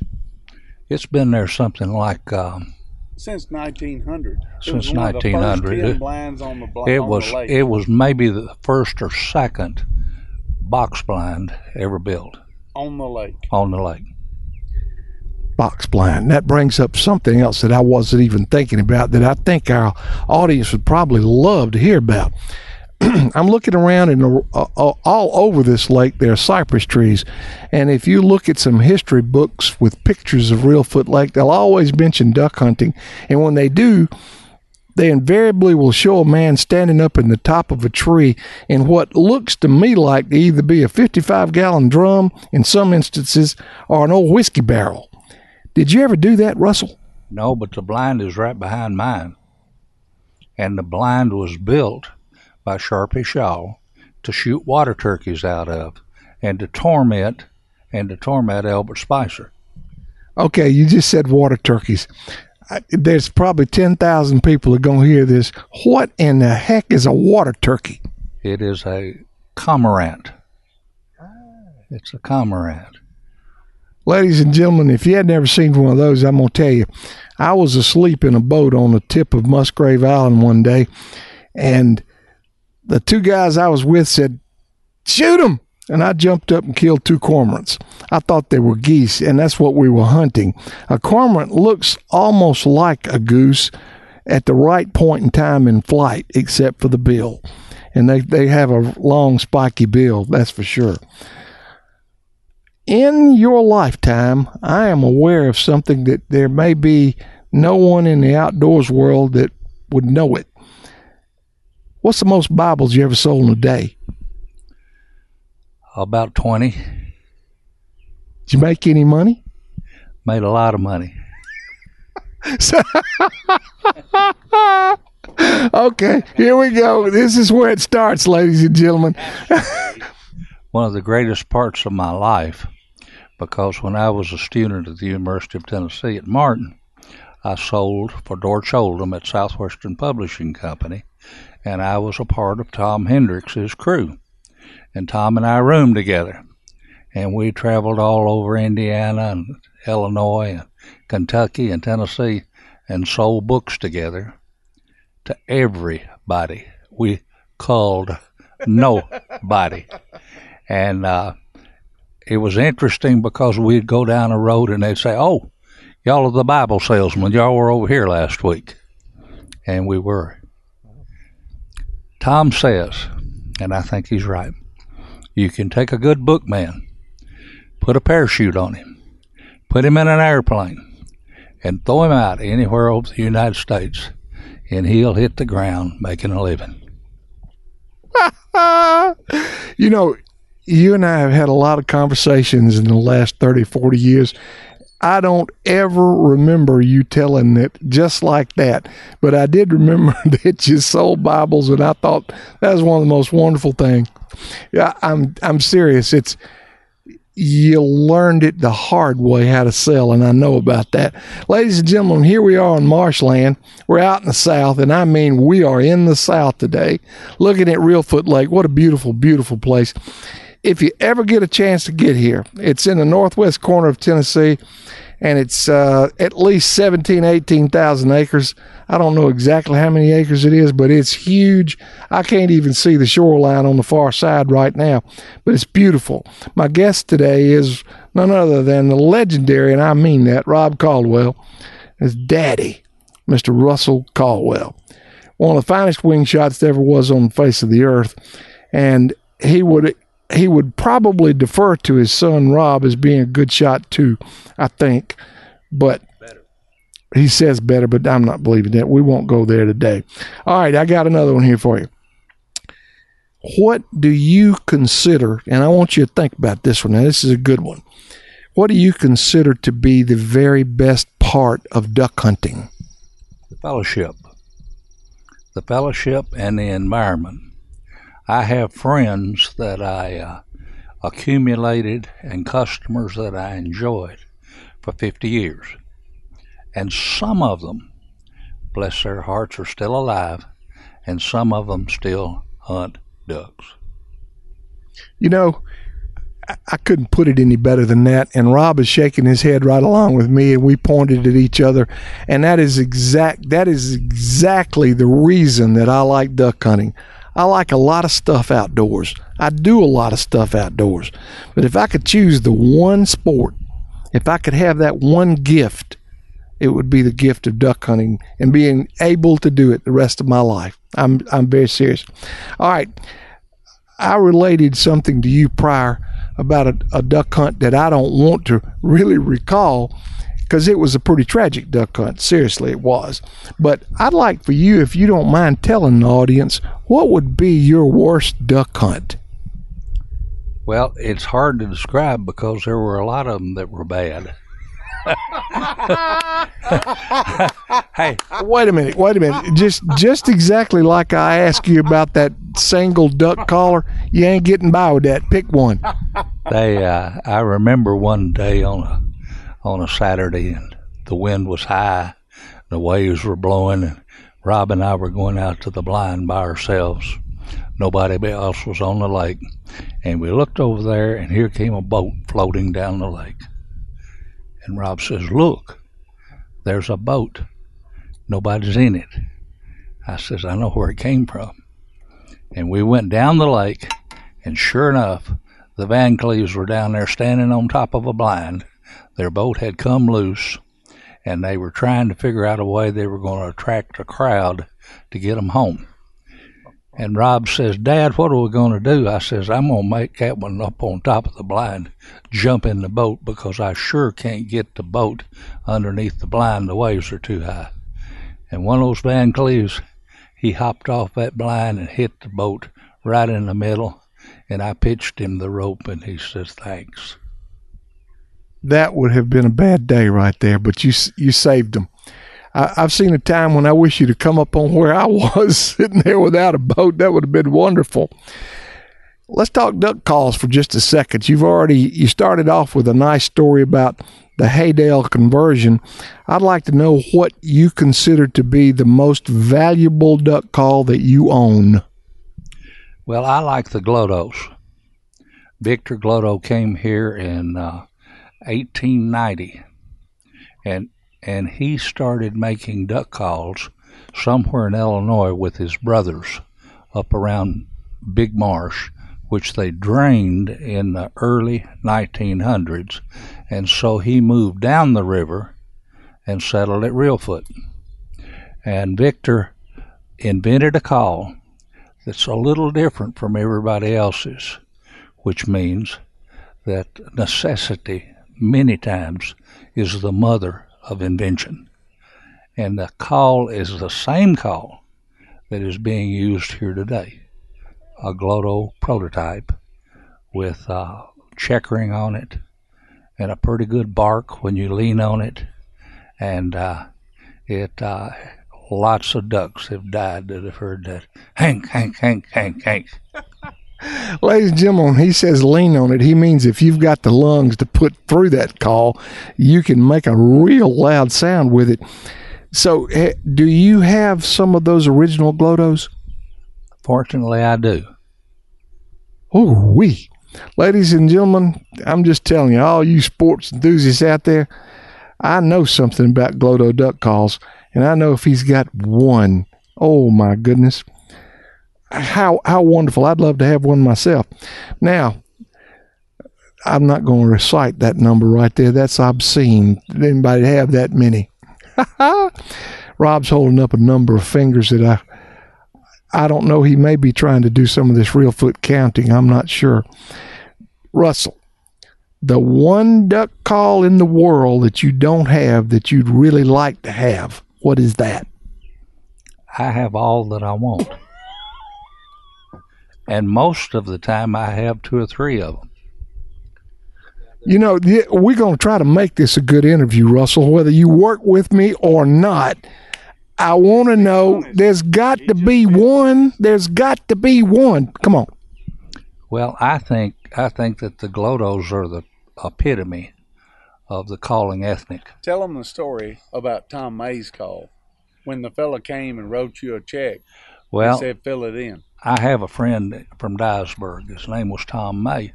It's been there something like um, Since 1900. It since was one the first 1900. 10 It- blinds on the, bl- it on was the lake. it was maybe the first or second box blind ever built on the lake. on the lake. box blind. That brings up something else that I wasn't even thinking about that I think our audience would probably love to hear about. I'm looking around and uh, uh, all over this lake there are cypress trees, and if you look at some history books with pictures of Reelfoot Lake, they'll always mention duck hunting, and when they do, they invariably will show a man standing up in the top of a tree in what looks to me like to either be a 55 gallon drum in some instances or an old whiskey barrel. Did you ever do that, Russell? No, but the blind is right behind mine. And the blind was built by Sharpie Shaw to shoot water turkeys out of and to torment and to torment Albert Spicer. Okay, you just said water turkeys. There's probably 10,000 people that are going to hear this. What in the heck is a water turkey? It is a cormorant. It's a cormorant. Ladies and gentlemen, if you had never seen one of those, I'm going to tell you. I was asleep in a boat on the tip of Musgrave Island one day, and the two guys I was with said, Shoot them! And I jumped up and killed two cormorants. I thought they were geese, and that's what we were hunting. A cormorant looks almost like a goose at the right point in time in flight, except for the bill. And they, they have a long, spiky bill, that's for sure. In your lifetime, I am aware of something that there may be no one in the outdoors world that would know it. What's the most Bibles you ever sold in a day? About 20. Did you make any money? Made a lot of money. okay, here we go. This is where it starts, ladies and gentlemen. One of the greatest parts of my life, because when I was a student at the University of Tennessee at Martin, I sold for Dortch Oldham at Southwestern Publishing Company, and I was a part of Tom Hendricks's crew and Tom and I roomed together. And we traveled all over Indiana and Illinois and Kentucky and Tennessee and sold books together to everybody. We called nobody. And uh, it was interesting because we'd go down a road and they'd say, Oh, y'all are the Bible salesmen. Y'all were over here last week. And we were. Tom says, and I think he's right, you can take a good bookman, put a parachute on him, put him in an airplane, and throw him out anywhere over the United States, and he'll hit the ground making a living. you know, you and I have had a lot of conversations in the last 30, 40 years. I don't ever remember you telling it just like that, but I did remember that you sold Bibles, and I thought that was one of the most wonderful things. Yeah, I'm I'm serious. It's you learned it the hard way how to sell, and I know about that. Ladies and gentlemen, here we are in marshland. We're out in the south, and I mean we are in the south today, looking at Reelfoot Lake. What a beautiful, beautiful place. If you ever get a chance to get here, it's in the northwest corner of Tennessee and it's uh, at least 17, 18,000 acres. I don't know exactly how many acres it is, but it's huge. I can't even see the shoreline on the far side right now, but it's beautiful. My guest today is none other than the legendary, and I mean that, Rob Caldwell, his daddy, Mr. Russell Caldwell. One of the finest wing shots that ever was on the face of the earth. And he would he would probably defer to his son Rob as being a good shot too, I think. But he says better, but I'm not believing that. We won't go there today. All right, I got another one here for you. What do you consider, and I want you to think about this one. Now, this is a good one. What do you consider to be the very best part of duck hunting? The fellowship. The fellowship and the environment I have friends that I uh, accumulated and customers that I enjoyed for 50 years. And some of them, bless their hearts, are still alive, and some of them still hunt ducks. You know, I couldn't put it any better than that. And Rob is shaking his head right along with me, and we pointed at each other. And that is exact. That is exactly the reason that I like duck hunting. I like a lot of stuff outdoors. I do a lot of stuff outdoors. But if I could choose the one sport, If I could have that one gift, it would be the gift of duck hunting and being able to do it the rest of my life. I'm I'm very serious. All right. I related something to you prior about a, a duck hunt that I don't want to really recall because it was a pretty tragic duck hunt. Seriously, it was. But I'd like for you, if you don't mind telling the audience, what would be your worst duck hunt? Well, it's hard to describe because there were a lot of them that were bad. hey, wait a minute, wait a minute. Just just exactly like I asked you about that single duck collar, you ain't getting by with that. Pick one. They, uh, I remember one day on a on a Saturday, and the wind was high, the waves were blowing, and Rob and I were going out to the blind by ourselves. Nobody else was on the lake, and we looked over there, and here came a boat floating down the lake. And Rob says, Look, there's a boat. Nobody's in it. I says, I know where it came from. And we went down the lake, and sure enough, the Van Cleves were down there standing on top of a blind. Their boat had come loose, and they were trying to figure out a way they were going to attract a crowd to get them home. And Rob says, Dad, what are we going to do? I says, I'm going to make that one up on top of the blind jump in the boat because I sure can't get the boat underneath the blind. The waves are too high. And one of those Van Cleves, he hopped off that blind and hit the boat right in the middle. And I pitched him the rope, and he says, Thanks. That would have been a bad day right there, but you you saved them. I, have seen a time when I wish you'd have come up on where I was sitting there without a boat. That would have been wonderful. Let's talk duck calls for just a second. You've already you started off with a nice story about the Haydale conversion. I'd like to know what you consider to be the most valuable duck call that you own. Well, I like the Glodos. Victor Glodo came here in uh, 1890, and and he started making duck calls somewhere in Illinois with his brothers up around Big Marsh, which they drained in the early 1900s. And so he moved down the river and settled at Reelfoot. And Victor invented a call that's a little different from everybody else's, which means that necessity many times is the mother of invention. And the call is the same call that is being used here today a Glodo prototype with uh, checkering on it and a pretty good bark when you lean on it. And uh, it uh, lots of ducks have died that have heard that. Hank, Hank, Hank, Hank, Hank. Ladies and gentlemen, he says lean on it. He means if you've got the lungs to put through that call, you can make a real loud sound with it. So, eh, do you have some of those original Glodos? Fortunately, I do. Oh, we. Ladies and gentlemen, I'm just telling you, all you sports enthusiasts out there, I know something about Glodo duck calls, and I know if he's got one, oh my goodness, how how wonderful! I'd love to have one myself. Now, I'm not going to recite that number right there. That's obscene. Did anybody have that many? Rob's holding up a number of fingers that I I don't know. He may be trying to do some of this real foot counting. I'm not sure. Russell, the one duck call in the world that you don't have that you'd really like to have, what is that? I have all that I want and most of the time I have two or three of them. You know, we're going to try to make this a good interview, Russell, whether you work with me or not. I want to know there's got to be one. There's got to be one. Come on. Well, I think I think that the Glodos are the epitome of the calling ethnic. Tell them the story about Tom May's call when the fella came and wrote you a check. Well, he said fill it in. I have a friend from Dyersburg. His name was Tom May,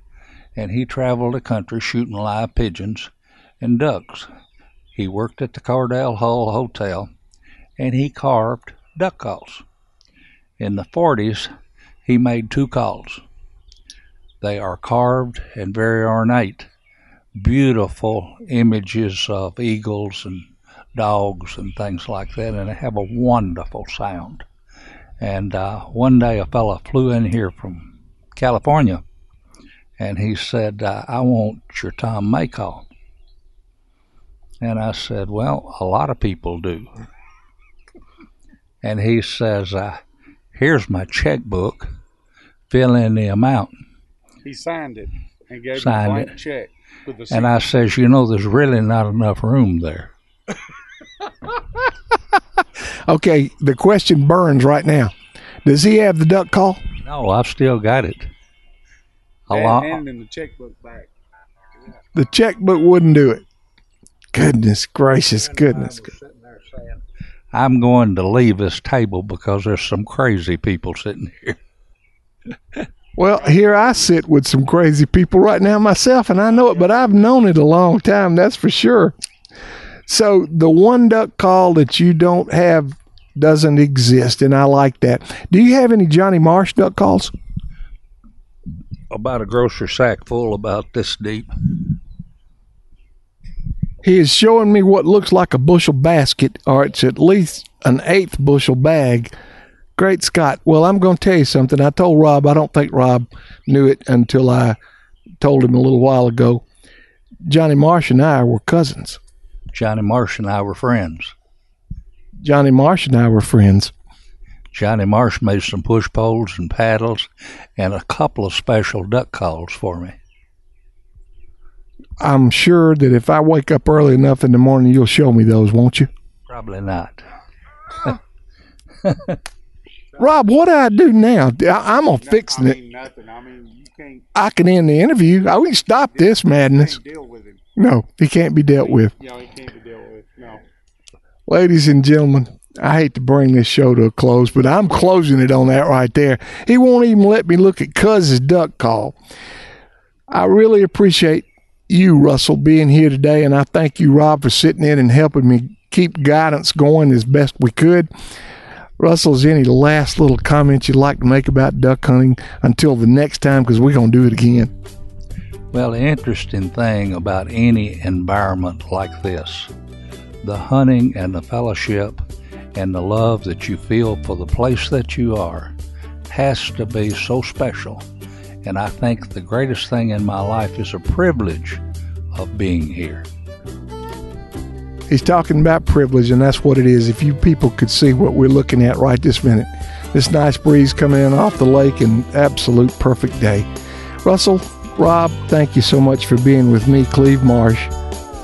and he traveled the country shooting live pigeons and ducks. He worked at the Cardell Hall Hotel, and he carved duck calls. In the 40s, he made two calls. They are carved and very ornate, beautiful images of eagles and dogs and things like that, and they have a wonderful sound. And uh, one day a fella flew in here from California, and he said, uh, "I want your Tom May call." And I said, "Well, a lot of people do." And he says, uh, "Here's my checkbook. Fill in the amount." He signed it and gave Signed me a blank it. check with the And I says, "You know, there's really not enough room there." Okay, the question burns right now. Does he have the duck call? No, I've still got it. A and lot. handing the checkbook back. The checkbook wouldn't do it. Goodness gracious, goodness. I'm going to leave this table because there's some crazy people sitting here. Well, here I sit with some crazy people right now myself, and I know it, but I've known it a long time, that's for sure. So the one duck call that you don't have doesn't exist, and I like that. Do you have any Johnny Marsh duck calls? About a grocery sack full about this deep. He is showing me what looks like a bushel basket, or it's at least an eighth bushel bag. Great Scott. Well, I'm going to tell you something. I told Rob, I don't think Rob knew it until I told him a little while ago. Johnny Marsh and I were cousins. Johnny Marsh and I were friends. Johnny Marsh and I were friends. Johnny Marsh made some push poles and paddles and a couple of special duck calls for me. I'm sure that if I wake up early enough in the morning, you'll show me those, won't you? Probably not. Rob, what do I do now? I- I'm gonna fix it. Nothing. I mean, you can't I can end the interview. I we can stop this madness. deal with him. No, he can't be dealt with. Know, he can't be dealt with. No. Ladies and gentlemen, I hate to bring this show to a close, but I'm closing it on that right there. He won't even let me look at Cuz's duck call. I really appreciate you, Russell, being here today, and I thank you, Rob, for sitting in and helping me keep guidance going as best we could. Russell, is there any last little comments you'd like to make about duck hunting until the next time? Because we're going to do it again. Well, the interesting thing about any environment like this, the hunting and the fellowship and the love that you feel for the place that you are, has to be so special. And I think the greatest thing in my life is a privilege of being here. He's talking about privilege, and that's what it is. If you people could see what we're looking at right this minute, this nice breeze coming in off the lake, and absolute perfect day. Russell, Rob, thank you so much for being with me, Cleve Marsh,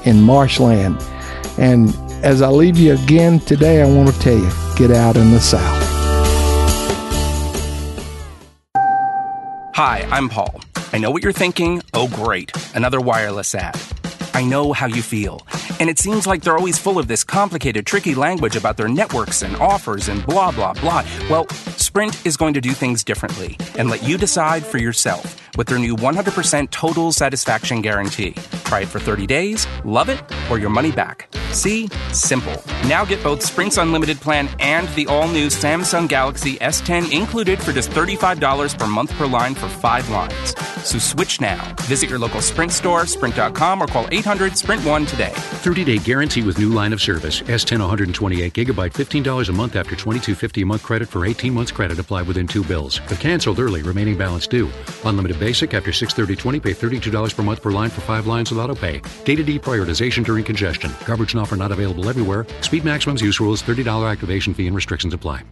in Marshland. And as I leave you again today, I want to tell you get out in the South. Hi, I'm Paul. I know what you're thinking. Oh, great. Another wireless ad. I know how you feel. And it seems like they're always full of this complicated, tricky language about their networks and offers and blah, blah, blah. Well, Sprint is going to do things differently and let you decide for yourself with their new 100% total satisfaction guarantee. Try it for 30 days, love it, or your money back. See? Simple. Now get both Sprint's unlimited plan and the all new Samsung Galaxy S10 included for just $35 per month per line for five lines. So switch now. Visit your local Sprint store, sprint.com, or call 800 Sprint 1 today. 30 day guarantee with new line of service. S10 128 gigabyte, $15 a month after $22.50 a month credit for 18 months credit applied within two bills. If canceled early, remaining balance due. Unlimited basic after 63020, pay $32 per month per line for five lines with auto pay. Data deprioritization during congestion. Coverage and offer not available everywhere. Speed maximums, use rules, $30 activation fee and restrictions apply.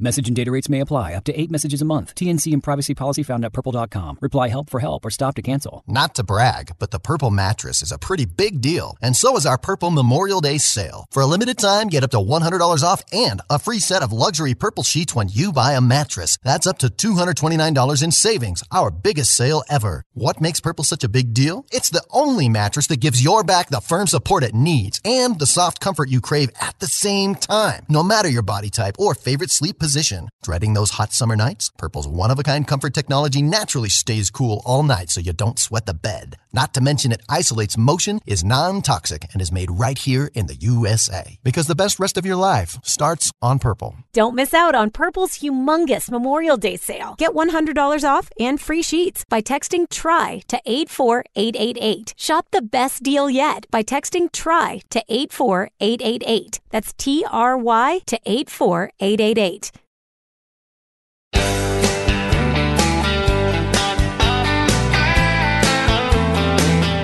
Message and data rates may apply. Up to eight messages a month. TNC and privacy policy found at purple.com. Reply help for help or stop to cancel. Not to brag, but the Purple mattress is a pretty big deal, and so is our Purple Memorial Day sale. For a limited time, get up to $100 off and a free set of luxury Purple sheets when you buy a mattress. That's up to $229 in savings, our biggest sale ever. What makes Purple such a big deal? It's the only mattress that gives your back the firm support it needs and the soft comfort you crave at the same time, no matter your body type or favorite sleep position. Position. Dreading those hot summer nights? Purple's one of a kind comfort technology naturally stays cool all night so you don't sweat the bed. Not to mention it isolates motion, is non toxic, and is made right here in the USA. Because the best rest of your life starts on Purple. Don't miss out on Purple's humongous Memorial Day sale. Get $100 off and free sheets by texting TRY to 84888. Shop the best deal yet by texting TRY to 84888. That's T R Y to 84888.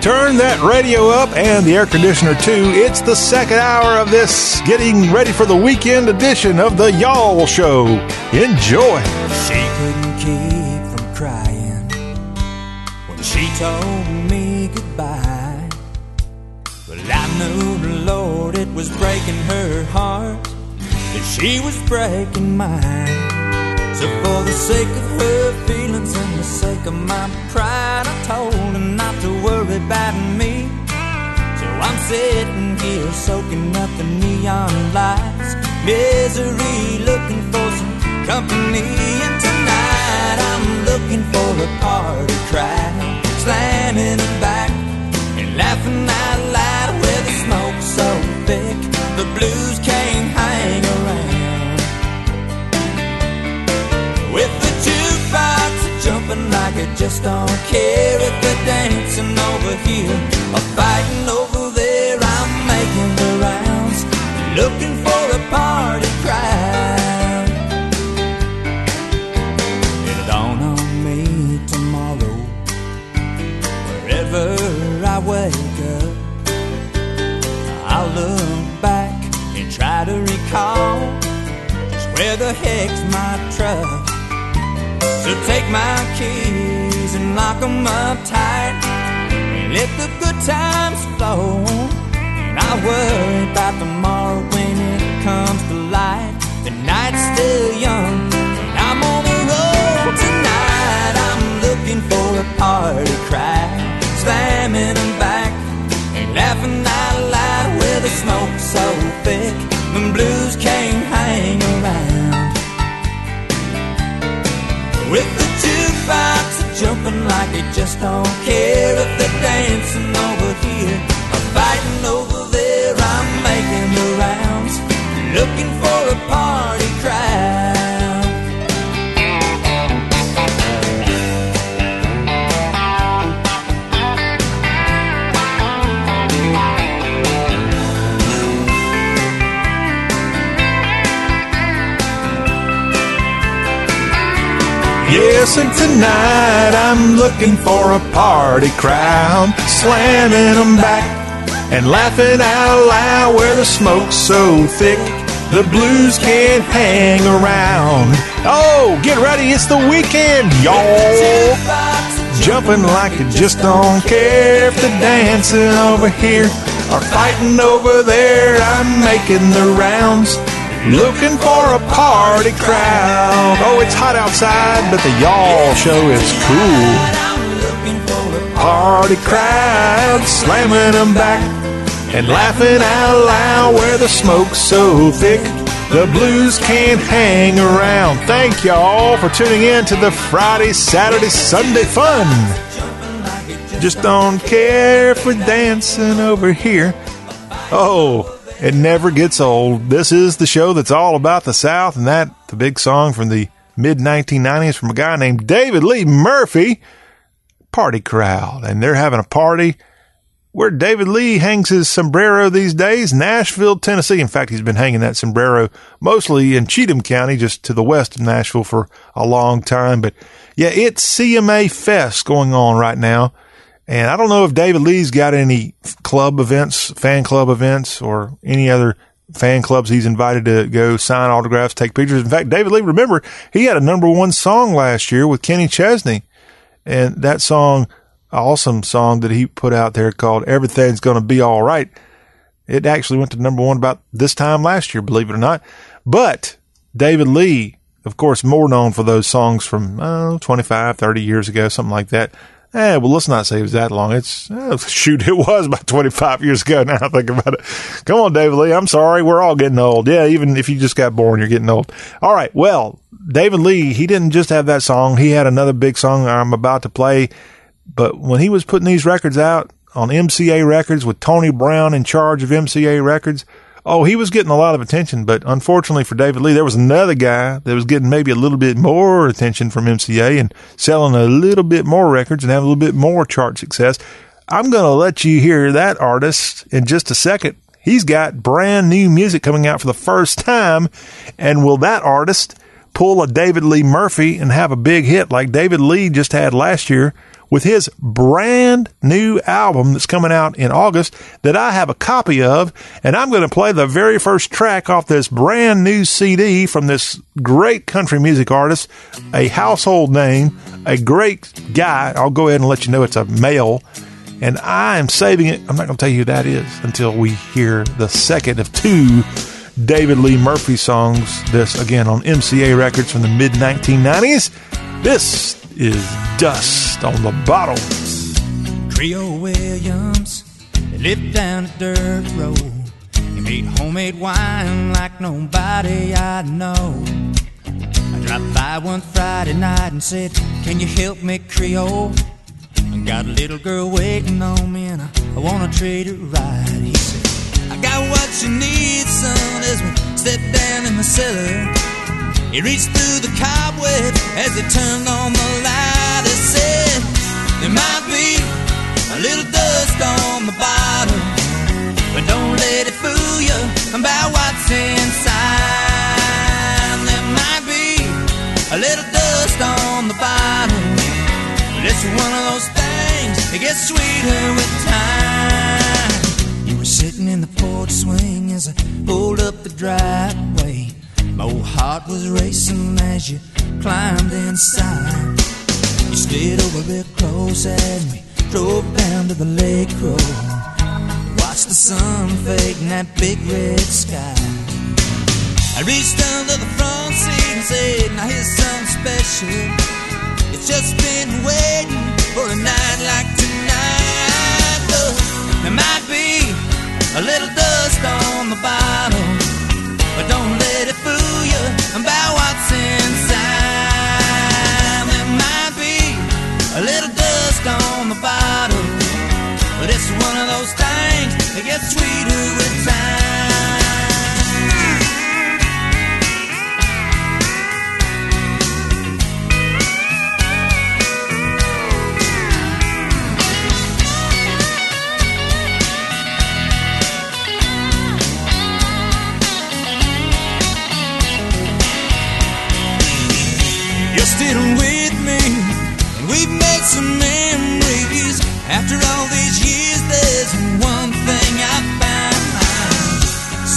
Turn that radio up and the air conditioner too. It's the second hour of this getting ready for the weekend edition of the Y'all Show. Enjoy. She couldn't keep from crying when she told me goodbye. Well, I knew Lord it was breaking her heart, that she was breaking mine. So for the sake of her feelings and the sake of my pride, I told her not to worry about me. So I'm sitting here soaking up the neon lights, misery, looking for some company. And tonight I'm looking for a party crowd, slamming them back and laughing out loud with the smoke so thick the blues can't hang With the jukebox jumping like it just don't care if they're dancing over here or fighting over there. I'm making the rounds, looking for a party crowd. It'll dawn on me tomorrow, wherever I wake up. I'll look back and try to recall just where the heck's my truck. So take my keys and lock 'em up tight let the good times flow. And I worry about tomorrow when it comes to light. The night's still young and I'm on the road tonight. I'm looking for a party crowd, slamming them back and laughing out loud with the smoke so thick. The blues can't hang around. With the jukebox jumping like they just don't care if they're dancing over here or fighting over there. I'm making the rounds, looking for a party crowd. Yes, and tonight I'm looking for a party crowd, slamming them back and laughing out loud where the smoke's so thick the blues can't hang around. Oh, get ready, it's the weekend, y'all. Jumping like you just don't care if they're dancing over here or fighting over there. I'm making the rounds. Looking for a party crowd. Oh, it's hot outside, but the y'all show is cool. Party crowd, slamming them back and laughing out loud where the smoke's so thick. The blues can't hang around. Thank y'all for tuning in to the Friday, Saturday, Sunday fun. Just don't care we're dancing over here. Oh, it never gets old. This is the show that's all about the South, and that the big song from the mid 1990s from a guy named David Lee Murphy, Party Crowd, and they're having a party where David Lee hangs his sombrero these days, Nashville, Tennessee. In fact, he's been hanging that sombrero mostly in Cheatham County, just to the west of Nashville for a long time. But yeah, it's CMA Fest going on right now. And I don't know if David Lee's got any club events, fan club events, or any other fan clubs he's invited to go sign autographs, take pictures. In fact, David Lee, remember, he had a number one song last year with Kenny Chesney. And that song, awesome song that he put out there called Everything's Gonna Be All Right. It actually went to number one about this time last year, believe it or not. But David Lee, of course, more known for those songs from oh, 25, 30 years ago, something like that Eh, well, let's not say it was that long. It's oh, shoot, it was about 25 years ago. Now I think about it. Come on, David Lee. I'm sorry, we're all getting old. Yeah, even if you just got born, you're getting old. All right. Well, David Lee, he didn't just have that song. He had another big song I'm about to play. But when he was putting these records out on MCA Records with Tony Brown in charge of MCA Records, Oh, he was getting a lot of attention, but unfortunately for David Lee, there was another guy that was getting maybe a little bit more attention from MCA and selling a little bit more records and having a little bit more chart success. I'm going to let you hear that artist in just a second. He's got brand new music coming out for the first time. And will that artist pull a David Lee Murphy and have a big hit like David Lee just had last year with his brand new album that's coming out in August that I have a copy of. And I'm going to play the very first track off this brand new CD from this great country music artist, a household name, a great guy. I'll go ahead and let you know it's a male. And I am saving it. I'm not going to tell you who that is until we hear the second of two David Lee Murphy songs. This again on MCA Records from the mid 1990s. This is Dust on the Bottle. Creole Williams lived down a dirt road. He made homemade wine like nobody I know. I dropped by one Friday night and said, Can you help me, Creole? I got a little girl waiting on me and I, I wanna treat her right. He said, I got what you need, son, as we step down in the cellar. He reached through the cobweb as he turned on the light. He said, There might be a little dust on the bottom, but don't let it fool you about what's inside. There might be a little dust on the bottom, but it's one of those things that gets sweeter with time. You were sitting in the porch swing as I pulled up the driveway. My heart was racing as you climbed inside. You slid over real close and we drove down to the lake road. Watched the sun fade in that big red sky. I reached under the front seat and said, Now here's something special. It's just been waiting for a night like tonight. Look, there might be a little dust on the bottom, but don't let it fool about what's inside. Might be a little dust on the bottom, but it's one of those things that gets sweeter with time. Some memories. After all these years, there's one thing I found.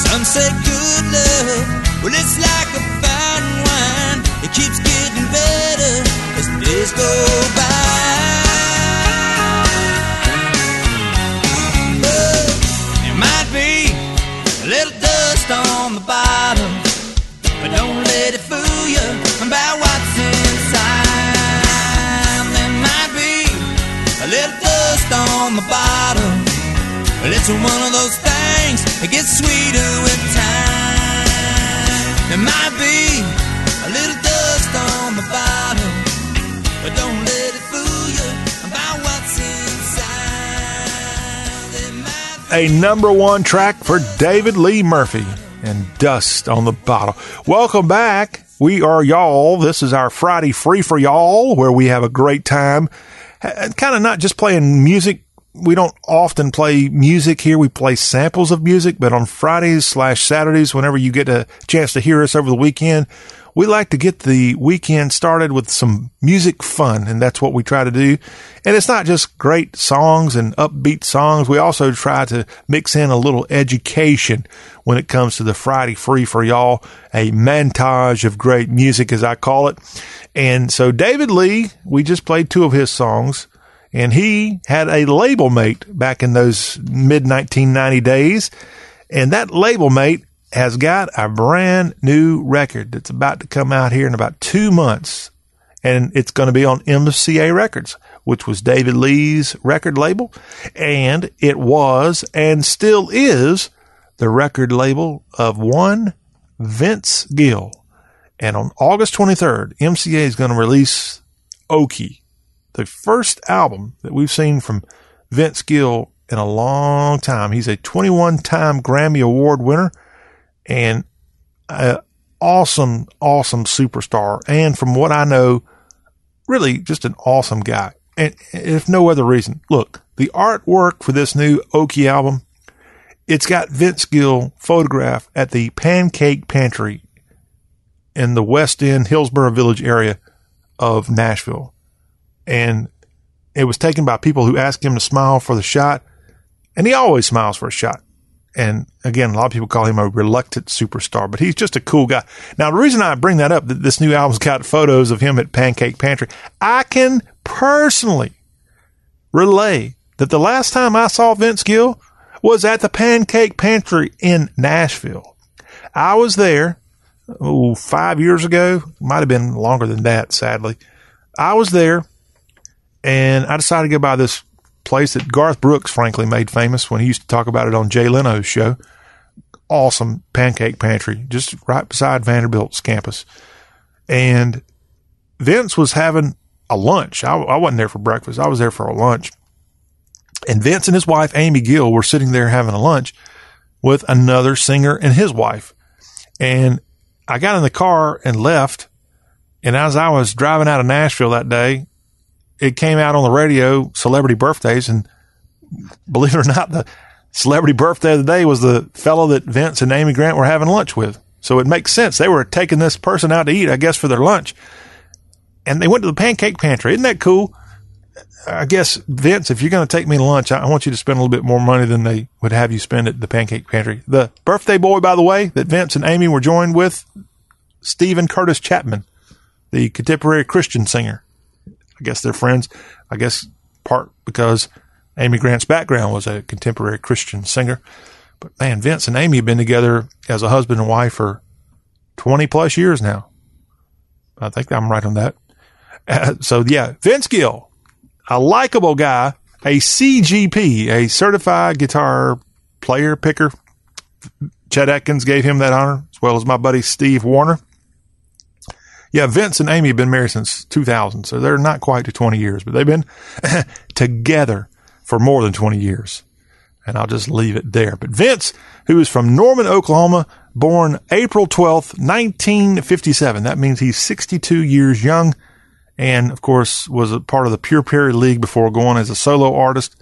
Some say good love, well, it's like a fine wine. It keeps getting better as the days go by. It's one of those things that gets sweeter with time. There might be a little dust on the bottom, but don't let it fool you about what's inside. A number one track for David Lee Murphy and Dust on the Bottle. Welcome back. We are y'all. This is our Friday free for y'all where we have a great time. Uh, kind of not just playing music. We don't often play music here. We play samples of music, but on Fridays slash Saturdays, whenever you get a chance to hear us over the weekend, we like to get the weekend started with some music fun, and that's what we try to do. And it's not just great songs and upbeat songs. We also try to mix in a little education when it comes to the Friday free for y'all, a montage of great music, as I call it. And so David Lee, we just played two of his songs and he had a label mate back in those mid 1990 days. And that label mate has got a brand new record that's about to come out here in about two months. And it's going to be on MCA Records. which was David Lee's record label, and it was and still is the record label of one Vince Gill. And on August 23rd, MCA is going to release Okie, the first album that we've seen from Vince Gill in a long time. He's a 21 time Grammy Award winner and an awesome, awesome superstar. And from what I know, really just an awesome guy. And if no other reason, look, the artwork for this new Okie album, it's got Vince Gill photographed at the Pancake Pantry in the West End, Hillsboro Village area of Nashville. And it was taken by people who asked him to smile for the shot. And he always smiles for a shot. And again, a lot of people call him a reluctant superstar, but he's just a cool guy. Now, the reason I bring that up, that this new album's got photos of him at Pancake Pantry, I can personally relay that the last time I saw Vince Gill was at the Pancake Pantry in Nashville. I was there oh, five years ago. Might have been longer than that, sadly. I was there and I decided to go by this place that Garth Brooks, frankly, made famous when he used to talk about it on Jay Leno's show. Awesome pancake pantry, just right beside Vanderbilt's campus. And Vince was having a lunch. I, I wasn't there for breakfast. I was there for a lunch. And Vince and his wife, Amy Gill, were sitting there having a lunch with another singer and his wife. And I got in the car and left. And as I was driving out of Nashville that day, it came out on the radio, celebrity birthdays, and believe it or not, the celebrity birthday of the day was the fellow that Vince and Amy Grant were having lunch with. So it makes sense. They were taking this person out to eat, I guess, for their lunch. And they went to the pancake pantry. Isn't that cool? I guess, Vince, if you're going to take me to lunch, I want you to spend a little bit more money than they would have you spend at the pancake pantry. The birthday boy, by the way, that Vince and Amy were joined with, Steven Curtis Chapman, the contemporary Christian singer. I guess they're friends. I guess part because Amy Grant's background was a contemporary Christian singer. But man, Vince and Amy have been together as a husband and wife for 20 plus years now. I think I'm right on that. Uh, so yeah, Vince Gill, a likable guy, a CGP, a certified guitar player picker. Chet Atkins gave him that honor, as well as my buddy Steve Wariner. Yeah, Vince and Amy have been married since 2000, so they're not quite to 20 years, but they've been together for more than 20 years. And I'll just leave it there. But Vince, who is from Norman, Oklahoma, born April 12th, 1957. That means he's 62 years young. And of course, was a part of the Pure Prairie League before going as a solo artist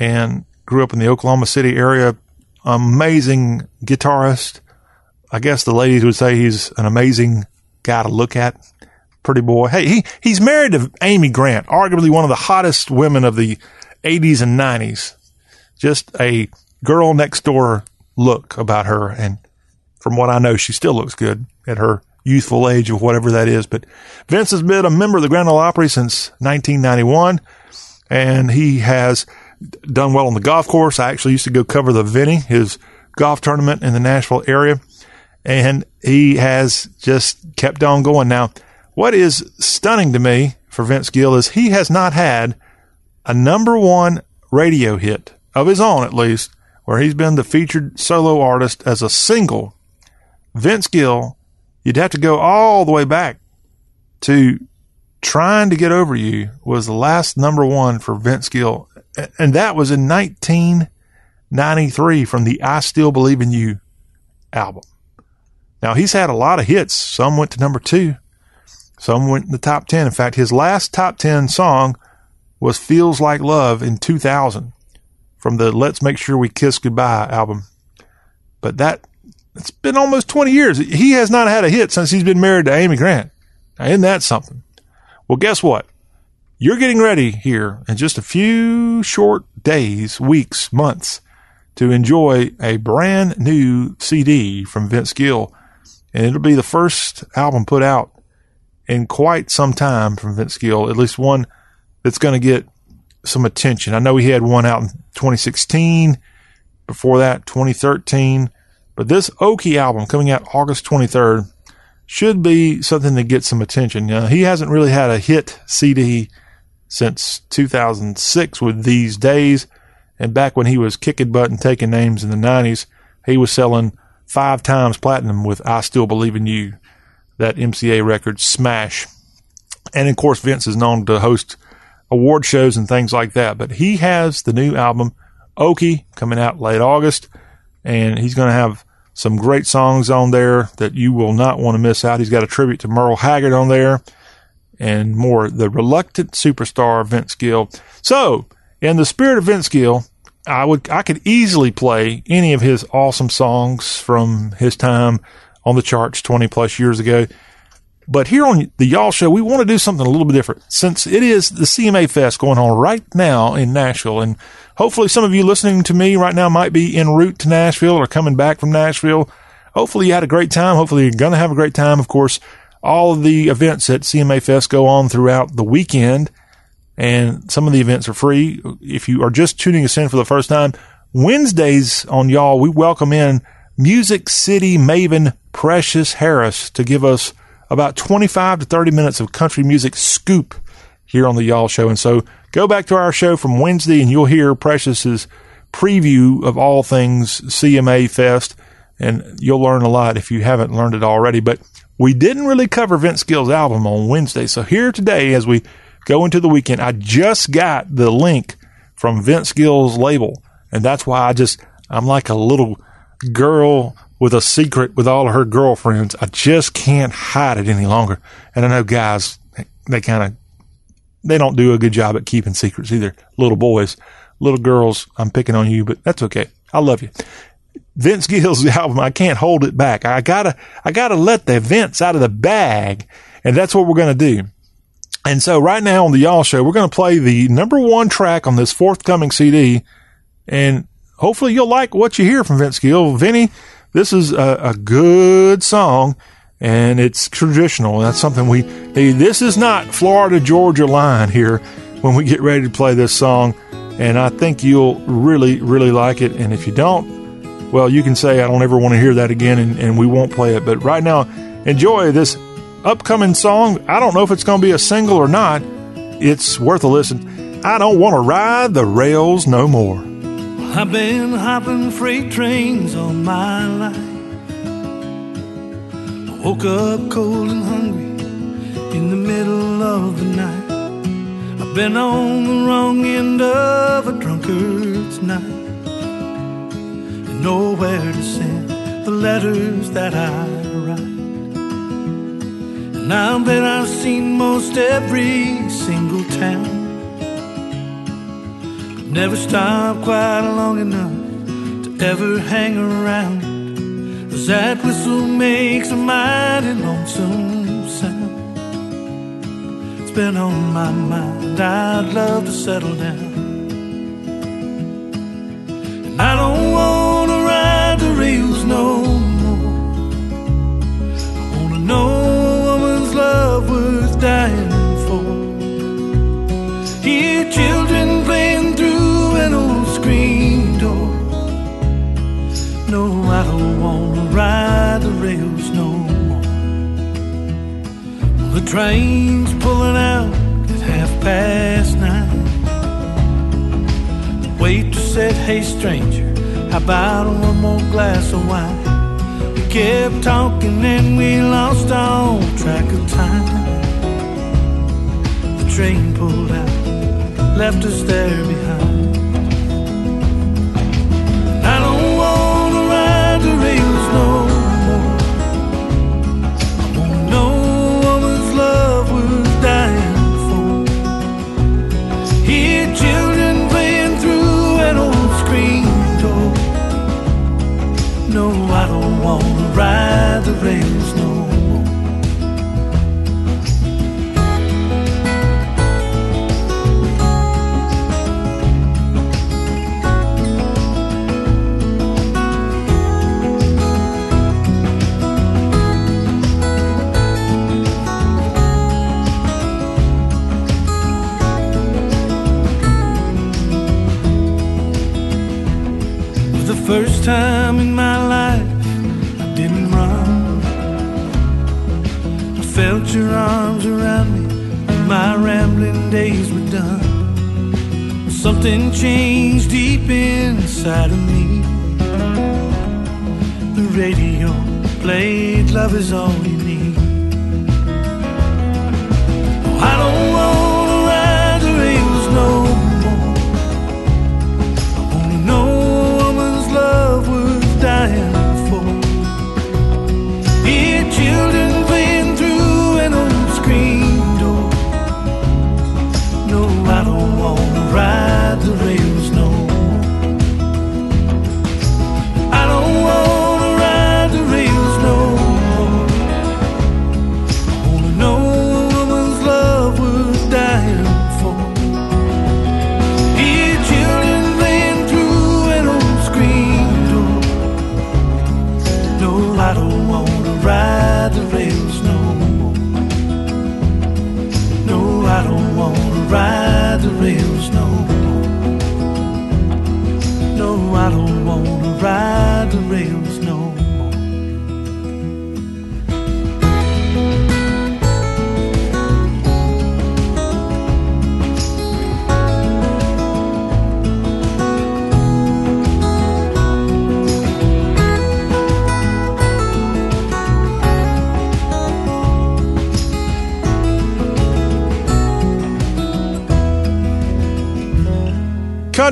and grew up in the Oklahoma City area. Amazing guitarist. I guess the ladies would say he's an amazing guy to look at. Pretty boy. Hey, he, he's married to Amy Grant, arguably one of the hottest women of the 80s and 90s. Just a girl next door look about her. And from what I know, she still looks good at her youthful age of whatever that is. But Vince has been a member of the Grand Ole Opry since 1991, and he has done well on the golf course. I actually used to go cover the Vinny, his golf tournament in the Nashville area and he has just kept on going. Now, what is stunning to me for Vince Gill is he has not had a number one radio hit of his own, at least, where he's been the featured solo artist as a single. Vince Gill, you'd have to go all the way back to trying to get over you was the last number one for Vince Gill. And that was in 1993 from the I Still Believe in You album. Now he's had a lot of hits. Some went to number two. Some went in the top 10. In fact, his last top 10 song was Feels Like Love in 2000 from the Let's Make Sure We Kiss Goodbye album. But that, it's been almost 20 years. He has not had a hit since he's been married to Amy Grant. Now, isn't that something? Well, guess what? You're getting ready here in just a few short days, weeks, months to enjoy a brand new CD from Vince Gill and it'll be the first album put out in quite some time from Vince Gill, at least one that's going to get some attention. I know he had one out in 2016, before that 2013, but this Okie album coming out August 23rd should be something that gets some attention. Uh, he hasn't really had a hit CD since 2006 with These Days. And back when he was kicking butt and taking names in the 90s, he was selling five times platinum with I Still Believe in You, that MCA record smash. And of course, Vince is known to host award shows and things like that. But he has the new album, Okie, coming out late August. And he's going to have some great songs on there that you will not want to miss out. He's got a tribute to Merle Haggard on there and more. The Reluctant Superstar, Vince Gill. So, in the spirit of Vince Gill, I would I could easily play any of his awesome songs from his time on the charts 20 plus years ago. But here on the Y'all Show, we want to do something a little bit different since it is the CMA Fest going on right now in Nashville. And hopefully some of you listening to me right now might be en route to Nashville or coming back from Nashville. Hopefully you had a great time. Hopefully you're going to have a great time. Of course, all of the events at CMA Fest go on throughout the weekend and some of the events are free. If you are just tuning us in for the first time, Wednesdays on y'all, we welcome in Music City Maven Precious Harris to give us about 25 to 30 minutes of country music scoop here on the Y'all Show. And so go back to our show from Wednesday and you'll hear Precious's preview of all things CMA Fest. And you'll learn a lot if you haven't learned it already. But we didn't really cover Vince Gill's album on Wednesday. So here today, as we go into the weekend, I just got the link from Vince Gill's label. And that's why I just, I'm like a little girl with a secret with all her girlfriends. I just can't hide it any longer. And I know guys, they kind of, they don't do a good job at keeping secrets either. Little boys, little girls, I'm picking on you, but that's okay. I love you. Vince Gill's album, I can't hold it back. I gotta, I gotta let the Vince out of the bag. And that's what we're going to do. And so right now on the Y'all Show, we're going to play the number one track on this forthcoming CD. And hopefully you'll like what you hear from Vince Gill. Vinny, this is a, a good song and it's traditional. That's something we, this is not Florida Georgia line here when we get ready to play this song. And I think you'll really, really like it. And if you don't, well, you can say, I don't ever want to hear that again and, and we won't play it. But right now, enjoy this upcoming song. I don't know if it's going to be a single or not. It's worth a listen. I don't want to ride the rails no more. I've been hopping freight trains all my life. I woke up cold and hungry in the middle of the night. I've been on the wrong end of a drunkard's night. And nowhere to send the letters that I write. Now that I've seen most every single town. I've Never stopped quite long enough to ever hang around. Cause that whistle makes a mighty lonesome sound. It's been on my mind, I'd love to settle down. And I don't wanna ride the rails no more. I wanna know dying for. Hear children playing through an old screen door. No, I don't wanna ride the rails no more. The train's pulling out at half past nine. The waitress said, Hey, stranger, how about one more glass of wine? We kept talking and we lost all track of time. Train pulled out left us there behind. I don't wanna ride the rails no more. I know a woman's love was dying for. Hear children playing through an old screen door. No, I don't wanna ride the rails no more. Love is All You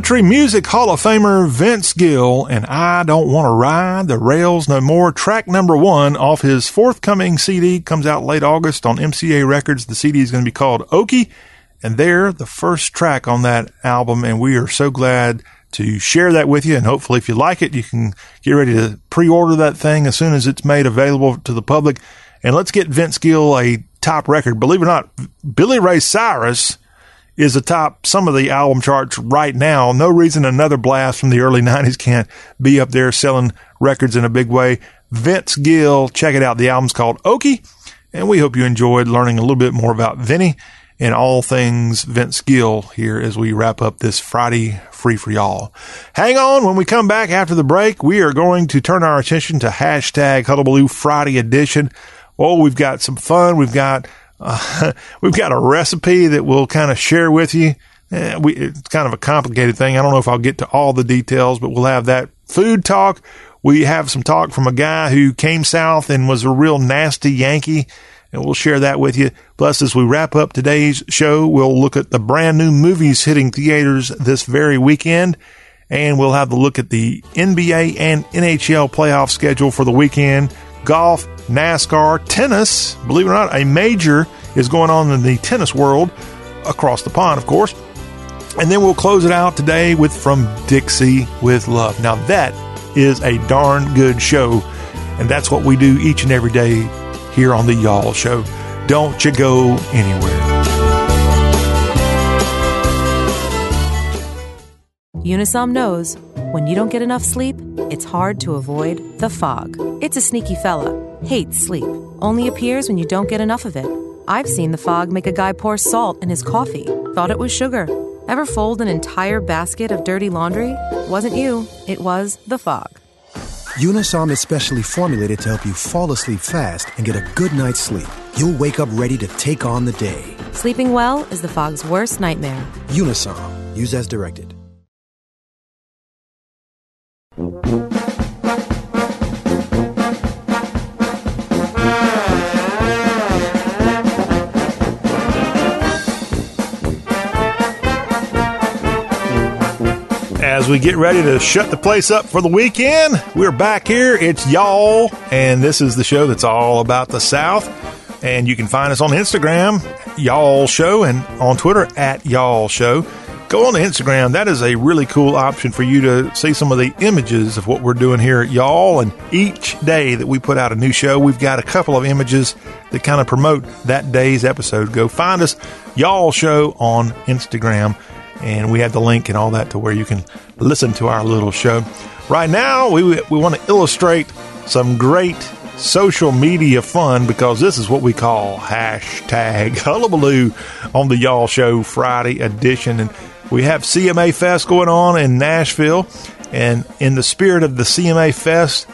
Country Music Hall of Famer Vince Gill and I Don't Want to Ride the Rails No More, track number one off his forthcoming CD, comes out late August on MCA Records. The CD is going to be called Okie, and they're the first track on that album, and we are so glad to share that with you. And hopefully, if you like it, you can get ready to pre order that thing as soon as it's made available to the public. And let's get Vince Gill a top record. Believe it or not, Billy Ray Cyrus is atop some of the album charts right now. No reason another blast from the early 90s can't be up there selling records in a big way. Vince Gill, check it out. The album's called Okie, and we hope you enjoyed learning a little bit more about Vinny and all things Vince Gill here as we wrap up this Friday free for y'all. Hang on. When we come back after the break, we are going to turn our attention to hashtag Hullabaloo Friday edition. Oh, we've got some fun. We've got uh, we've got a recipe that we'll kind of share with you. Eh, we, it's kind of a complicated thing. I don't know if I'll get to all the details, but we'll have that food talk. We have some talk from a guy who came south and was a real nasty Yankee, and we'll share that with you. Plus, as we wrap up today's show, we'll look at the brand new movies hitting theaters this very weekend, and we'll have a look at the NBA and NHL playoff schedule for the weekend golf, NASCAR, tennis. Believe it or not, a major is going on in the tennis world across the pond, of course. And then we'll close it out today with From Dixie with Love. Now, that is a darn good show. And that's what we do each and every day here on the Y'all Show. Don't you go anywhere. Unisom knows when you don't get enough sleep, it's hard to avoid the fog. It's a sneaky fella, hates sleep, only appears when you don't get enough of it. I've seen the fog make a guy pour salt in his coffee, thought it was sugar. Ever fold an entire basket of dirty laundry? Wasn't you, it was the fog. Unisom is specially formulated to help you fall asleep fast and get a good night's sleep. You'll wake up ready to take on the day. Sleeping well is the fog's worst nightmare. Unisom. Use as directed. As we get ready to shut the place up for the weekend, we're back here. It's y'all, and this is the show that's all about the South. And you can find us on Instagram, y'all show, and on Twitter at y'all show. Go on to Instagram. That is a really cool option for you to see some of the images of what we're doing here at y'all. And each day that we put out a new show, we've got a couple of images that kind of promote that day's episode. Go find us, y'all show on Instagram and we have the link and all that to where you can listen to our little show. Right now, we we want to illustrate some great social media fun because this is what we call hashtag hullabaloo on the Y'all Show Friday edition, and we have CMA Fest going on in Nashville, and in the spirit of the CMA Fest.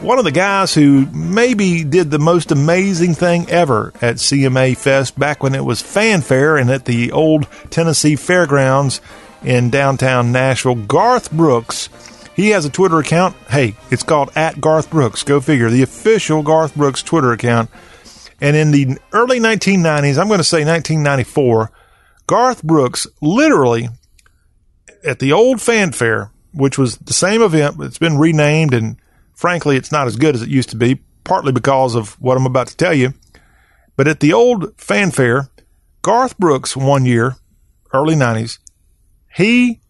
one of the guys who maybe did the most amazing thing ever at CMA Fest back when it was fanfare and at the old Tennessee Fairgrounds in downtown Nashville, Garth Brooks. He has a Twitter account. Hey, it's called at Garth Brooks. Go figure. The official Garth Brooks Twitter account. And in the early 1990s, I'm going to say 1994, Garth Brooks literally at the old fanfare, which was the same event, but it's been renamed and frankly, it's not as good as it used to be, partly because of what I'm about to tell you. But at the old fanfare, Garth Brooks one year, early 90s, he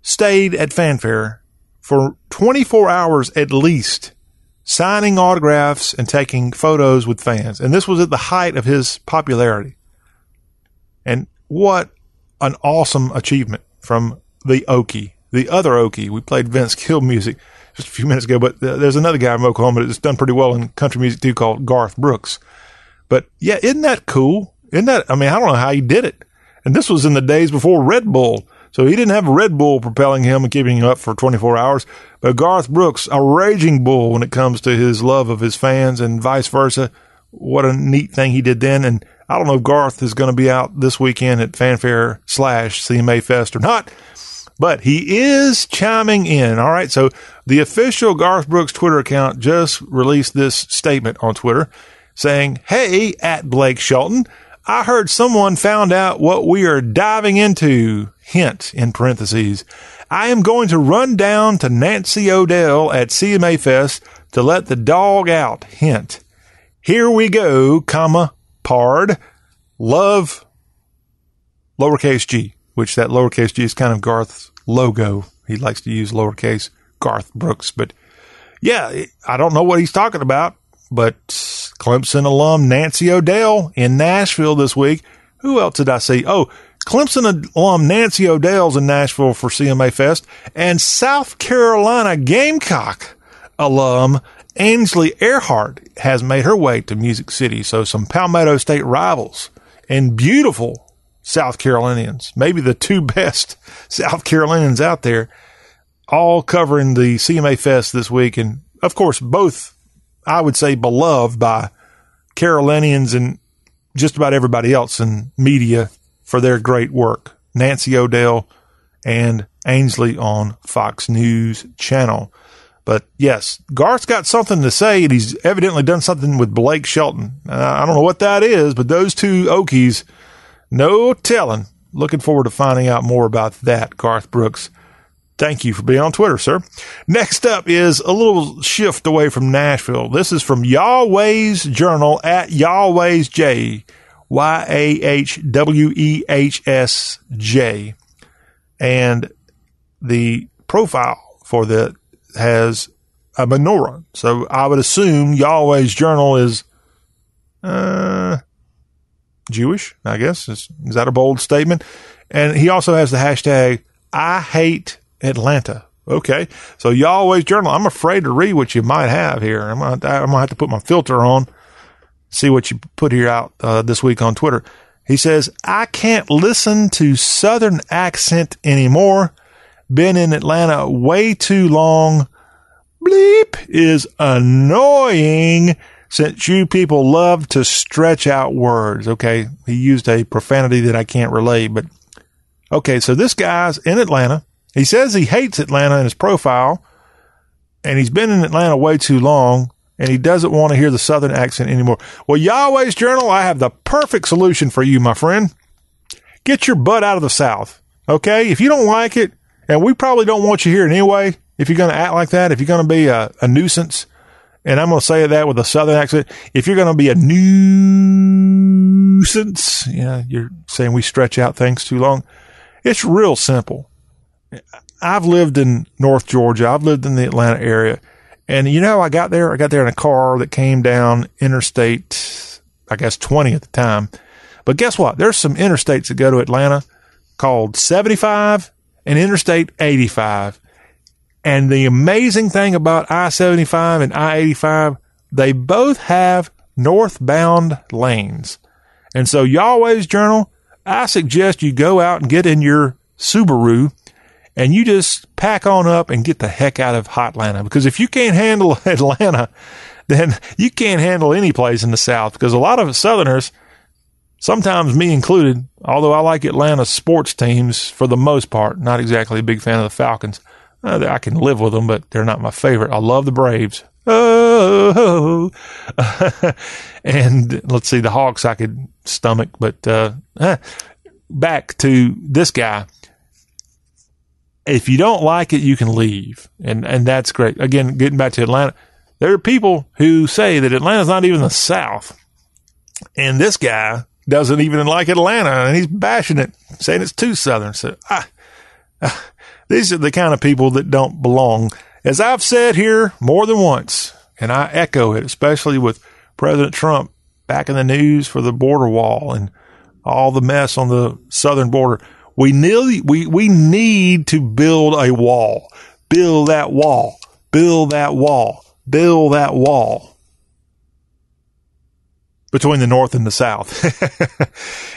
stayed at fanfare for 24 hours at least, signing autographs and taking photos with fans. And this was at the height of his popularity. And what an awesome achievement from the Okie, the other Okie. We played Vince Gill music just a few minutes ago, but there's another guy from Oklahoma that's done pretty well in country music too called Garth Brooks. But yeah, isn't that cool? Isn't that, I mean, I don't know how he did it. And this was in the days before Red Bull. So he didn't have Red Bull propelling him and keeping him up for 24 hours. But Garth Brooks, a raging bull when it comes to his love of his fans and vice versa. What a neat thing he did then. And I don't know if Garth is going to be out this weekend at Fanfare slash CMA Fest or not but he is chiming in. All right. So the official Garth Brooks Twitter account just released this statement on Twitter saying, Hey, at Blake Shelton, I heard someone found out what we are diving into. Hint in parentheses. I am going to run down to Nancy O'Dell at CMA Fest to let the dog out. Hint. Here we go, comma, pard. Love lowercase g which that lowercase g is kind of Garth's logo. He likes to use lowercase Garth Brooks. But yeah, I don't know what he's talking about, but Clemson alum Nancy O'Dell in Nashville this week. Who else did I see? Oh, Clemson alum Nancy O'Dell's in Nashville for CMA Fest and South Carolina Gamecock alum Ainsley Earhardt has made her way to Music City. So some Palmetto State rivals and beautiful South Carolinians, maybe the two best South Carolinians out there, all covering the CMA Fest this week. And of course, both, I would say, beloved by Carolinians and just about everybody else in media for their great work. Nancy O'Dell and Ainsley on Fox News Channel. But yes, Garth's got something to say, and he's evidently done something with Blake Shelton. Uh, I don't know what that is, but those two Okies no telling. Looking forward to finding out more about that, Garth Brooks. Thank you for being on Twitter, sir. Next up is a little shift away from Nashville. This is from Yahweh's Journal at Yahweh's J, Y A H W E H S J. And the profile for that has a menorah. So I would assume Yahweh's Journal is, uh, Jewish, I guess. Is, is that a bold statement? And he also has the hashtag, I hate Atlanta. Okay. So Yahweh's Journal. I'm afraid to read what you might have here. I'm going to, have to put my filter on, see what you put here out uh, this week on Twitter. He says, I can't listen to Southern accent anymore. Been in Atlanta way too long. Bleep is annoying since you people love to stretch out words. Okay. He used a profanity that I can't relay, but okay. So this guy's in Atlanta. He says he hates Atlanta in his profile and he's been in Atlanta way too long and he doesn't want to hear the Southern accent anymore. Well, Yahweh's Journal, I have the perfect solution for you, my friend. Get your butt out of the South. Okay. If you don't like it, and we probably don't want you here anyway, if you're going to act like that, if you're going to be a, a nuisance, and I'm going to say that with a southern accent. If you're going to be a nuisance, yeah, you're saying we stretch out things too long. It's real simple. I've lived in North Georgia. I've lived in the Atlanta area. And you know, I got there, I got there in a car that came down interstate, I guess 20 at the time. But guess what? There's some interstates that go to Atlanta called 75 and Interstate 85. And the amazing thing about I 75 and I 85, they both have northbound lanes. And so, Yahweh's Journal, I suggest you go out and get in your Subaru and you just pack on up and get the heck out of Hotlanta. Because if you can't handle Atlanta, then you can't handle any place in the South. Because a lot of Southerners, sometimes me included, although I like Atlanta sports teams for the most part, not exactly a big fan of the Falcons. Uh, I can live with them, but they're not my favorite. I love the Braves. Oh, and let's see, the Hawks I could stomach, but uh, eh. back to this guy. If you don't like it, you can leave, and and that's great. Again, getting back to Atlanta, there are people who say that Atlanta's not even the South, and this guy doesn't even like Atlanta, and he's bashing it, saying it's too Southern. So, ah, ah, these are the kind of people that don't belong as I've said here more than once, and I echo it, especially with President Trump back in the news for the border wall and all the mess on the southern border. We need, we, we need to build a wall. Build that wall. Build that wall. Build that wall between the north and the south.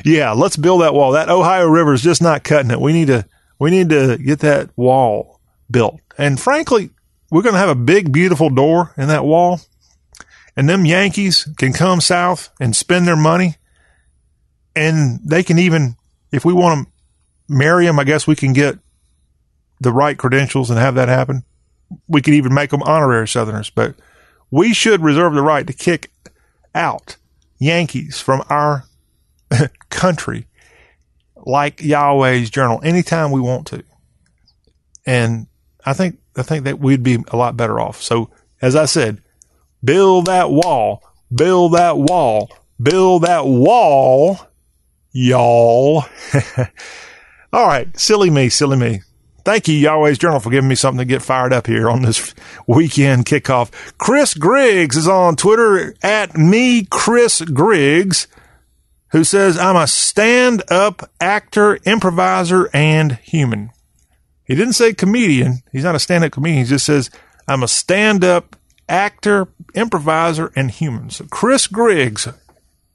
yeah, let's build that wall. That Ohio River is just not cutting it. We need to we need to get that wall built. And frankly, we're going to have a big, beautiful door in that wall. And them Yankees can come south and spend their money. And they can even, if we want to marry them, I guess we can get the right credentials and have that happen. We could even make them honorary Southerners, but we should reserve the right to kick out Yankees from our country like Yahweh's journal anytime we want to. And I think I think that we'd be a lot better off. So as I said, build that wall, build that wall, build that wall, y'all. All right, silly me, silly me. Thank you, Yahweh's Journal, for giving me something to get fired up here on this weekend kickoff. Chris Griggs is on Twitter at me, Chris Griggs, who says, I'm a stand up actor, improviser, and human. He didn't say comedian. He's not a stand up comedian. He just says, I'm a stand up actor, improviser, and human. So Chris Griggs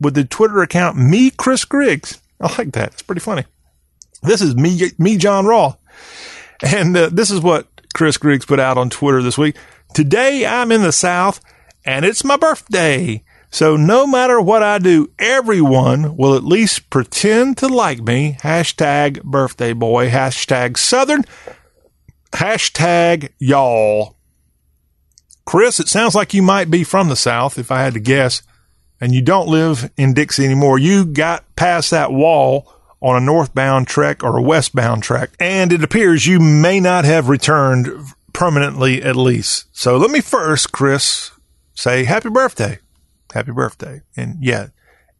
with the Twitter account, me, Chris Griggs. I like that. It's pretty funny. This is me, me, John Raw. And uh, this is what Chris Griggs put out on Twitter this week. Today I'm in the South and it's my birthday. So no matter what I do, everyone will at least pretend to like me. Hashtag birthday boy. Hashtag Southern. Hashtag y'all. Chris, it sounds like you might be from the South, if I had to guess, and you don't live in Dixie anymore. You got past that wall on a northbound trek or a westbound trek, and it appears you may not have returned permanently at least. So let me first, Chris, say happy birthday happy birthday. And yeah,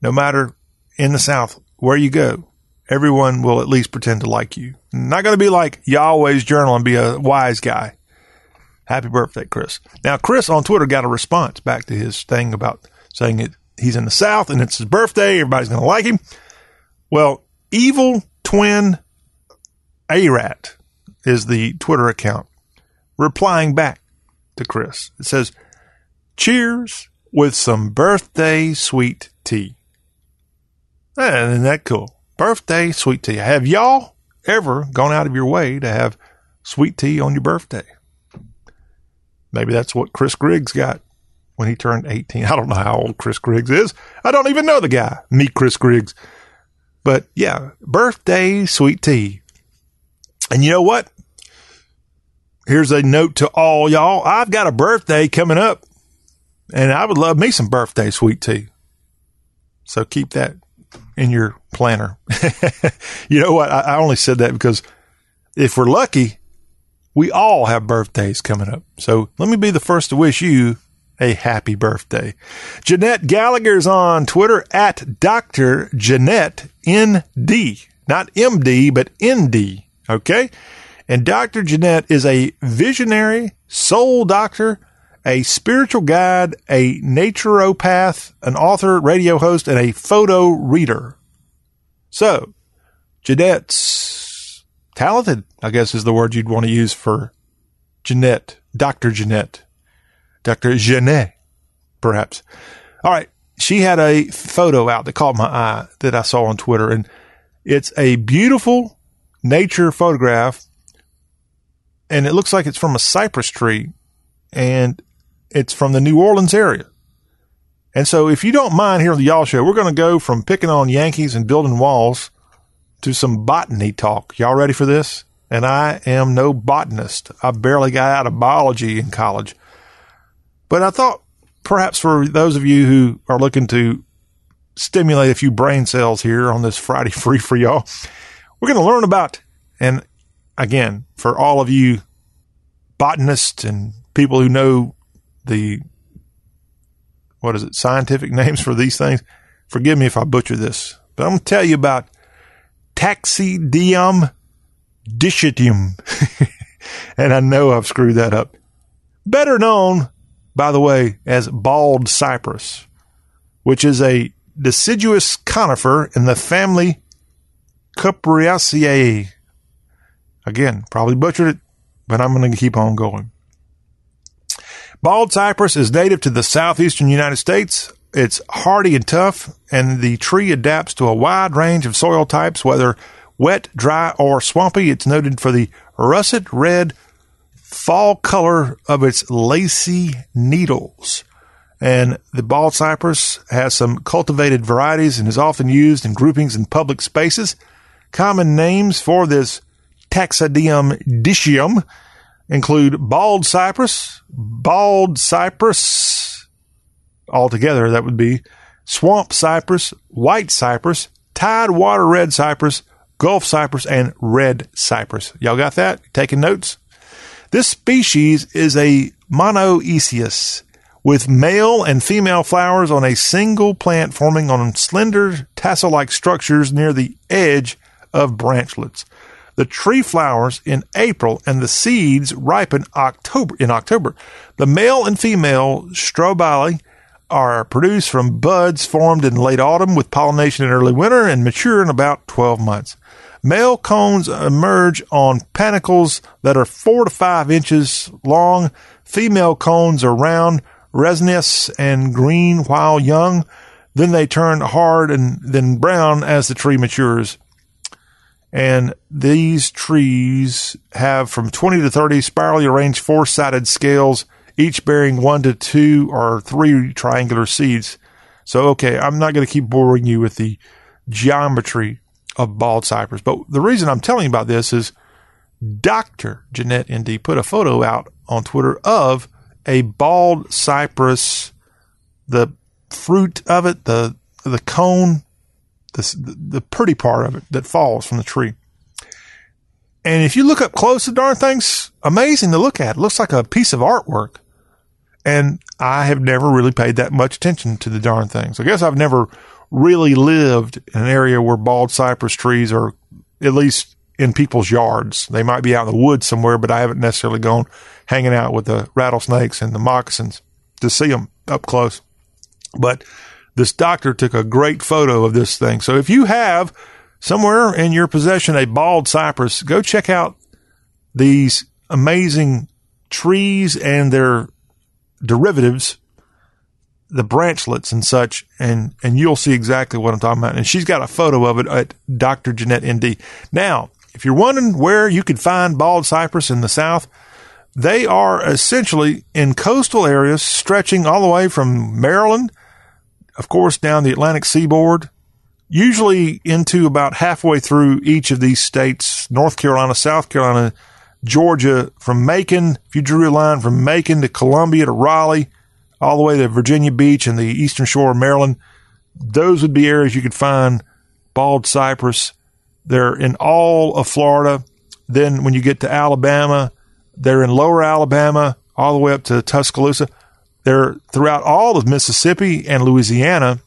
no matter in the South where you go, everyone will at least pretend to like you. Not going to be like Yahweh's journal and be a wise guy. Happy birthday, Chris. Now, Chris on Twitter got a response back to his thing about saying it, he's in the South and it's his birthday. Everybody's going to like him. Well, evil twin Arat is the Twitter account replying back to Chris. It says, Cheers with some birthday sweet tea. Eh, isn't that cool? Birthday sweet tea. Have y'all ever gone out of your way to have sweet tea on your birthday? Maybe that's what Chris Griggs got when he turned 18. I don't know how old Chris Griggs is. I don't even know the guy. Meet Chris Griggs. But yeah, birthday sweet tea. And you know what? Here's a note to all y'all. I've got a birthday coming up and I would love me some birthday sweet tea. So keep that in your planner. you know what? I, I only said that because if we're lucky, we all have birthdays coming up. So let me be the first to wish you a happy birthday. Jeanette Gallagher's on Twitter at Dr. Jeanette ND. Not MD, but ND. Okay? And Dr. Jeanette is a visionary soul doctor a spiritual guide, a naturopath, an author, radio host, and a photo reader. So, Jeanette's talented, I guess is the word you'd want to use for Jeanette, Dr. Jeanette, Dr. Jeanette, perhaps. All right. She had a photo out that caught my eye that I saw on Twitter, and it's a beautiful nature photograph and it looks like it's from a cypress tree, and it's from the New Orleans area. And so, if you don't mind here on the Y'all Show, we're going to go from picking on Yankees and building walls to some botany talk. Y'all ready for this? And I am no botanist. I barely got out of biology in college. But I thought perhaps for those of you who are looking to stimulate a few brain cells here on this Friday free for y'all, we're going to learn about, and again, for all of you botanists and people who know the what is it, scientific names for these things. Forgive me if I butcher this, but I'm going to tell you about Taxidium dichitium. and I know I've screwed that up. Better known, by the way, as bald cypress, which is a deciduous conifer in the family Cupreaceae. Again, probably butchered it, but I'm going to keep on going. Bald cypress is native to the southeastern United States. It's hardy and tough, and the tree adapts to a wide range of soil types, whether wet, dry, or swampy. It's noted for the russet red fall color of its lacy needles. And the bald cypress has some cultivated varieties and is often used in groupings in public spaces. Common names for this taxodium dichitium include bald cypress, bald cypress, altogether that would be swamp cypress, white cypress, tidewater red cypress, Gulf cypress, and red cypress. Y'all got that? Taking notes? This species is a monoecious with male and female flowers on a single plant forming on slender tassel like structures near the edge of branchlets. The tree flowers in April and the seeds ripen October in October. The male and female strobili are produced from buds formed in late autumn with pollination in early winter and mature in about 12 months. Male cones emerge on panicles that are four to five inches long. Female cones are round, resinous, and green while young. Then they turn hard and then brown as the tree matures. And these trees have from 20 to 30 spirally arranged four sided scales, each bearing one to two or three triangular seeds. So, okay, I'm not going to keep boring you with the geometry of bald cypress. But the reason I'm telling you about this is Dr. Jeanette ND put a photo out on Twitter of a bald cypress, the fruit of it, the the cone the, the pretty part of it that falls from the tree. And if you look up close, the darn thing's amazing to look at. It looks like a piece of artwork. And I have never really paid that much attention to the darn things. I guess I've never really lived in an area where bald cypress trees are at least in people's yards. They might be out in the woods somewhere, but I haven't necessarily gone hanging out with the rattlesnakes and the moccasins to see them up close. But this doctor took a great photo of this thing. So if you have somewhere in your possession a bald cypress, go check out these amazing trees and their derivatives, the branchlets and such, and, and you'll see exactly what I'm talking about. And she's got a photo of it at Dr. Jeanette ND. Now, if you're wondering where you could find bald cypress in the South, they are essentially in coastal areas stretching all the way from Maryland of course, down the Atlantic seaboard, usually into about halfway through each of these states North Carolina, South Carolina, Georgia, from Macon, if you drew a line from Macon to Columbia to Raleigh, all the way to Virginia Beach and the eastern shore of Maryland, those would be areas you could find bald cypress. They're in all of Florida. Then when you get to Alabama, they're in lower Alabama, all the way up to Tuscaloosa. They're throughout all of Mississippi and Louisiana.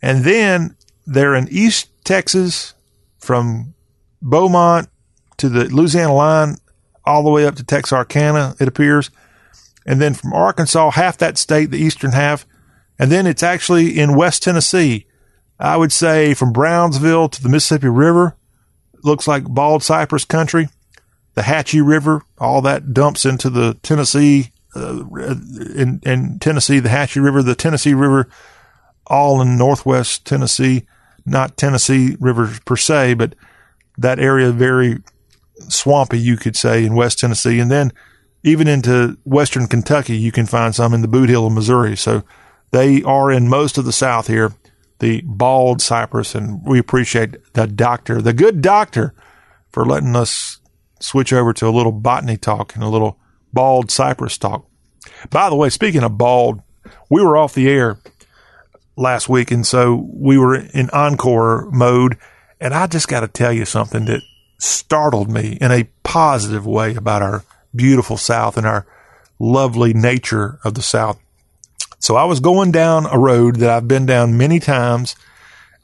And then they're in East Texas from Beaumont to the Louisiana line all the way up to Texarkana, it appears. And then from Arkansas, half that state, the eastern half. And then it's actually in West Tennessee. I would say from Brownsville to the Mississippi River, looks like bald cypress country. The Hatchie River, all that dumps into the Tennessee uh, in, in Tennessee, the Hatchie River, the Tennessee River, all in northwest Tennessee, not Tennessee River per se, but that area very swampy, you could say, in West Tennessee. And then even into Western Kentucky, you can find some in the Bootheel of Missouri. So they are in most of the South here, the bald cypress. And we appreciate the doctor, the good doctor, for letting us switch over to a little botany talk and a little bald cypress talk. By the way, speaking of bald, we were off the air last week, and so we were in encore mode. And I just got to tell you something that startled me in a positive way about our beautiful South and our lovely nature of the South. So I was going down a road that I've been down many times.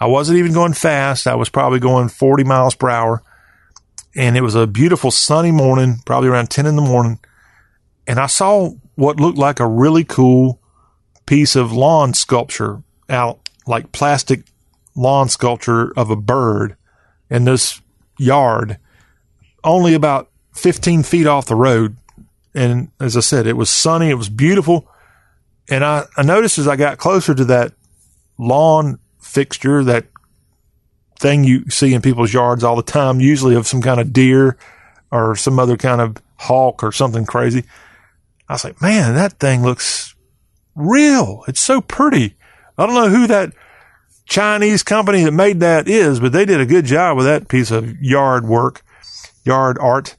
I wasn't even going fast. I was probably going 40 miles per hour. And it was a beautiful sunny morning, probably around 10 in the morning. And I saw what looked like a really cool piece of lawn sculpture out, like plastic lawn sculpture of a bird in this yard, only about 15 feet off the road. And as I said, it was sunny, it was beautiful. And I, I noticed as I got closer to that lawn fixture, that thing you see in people's yards all the time, usually of some kind of deer or some other kind of hawk or something crazy. I was like, man, that thing looks real. It's so pretty. I don't know who that Chinese company that made that is, but they did a good job with that piece of yard work, yard art.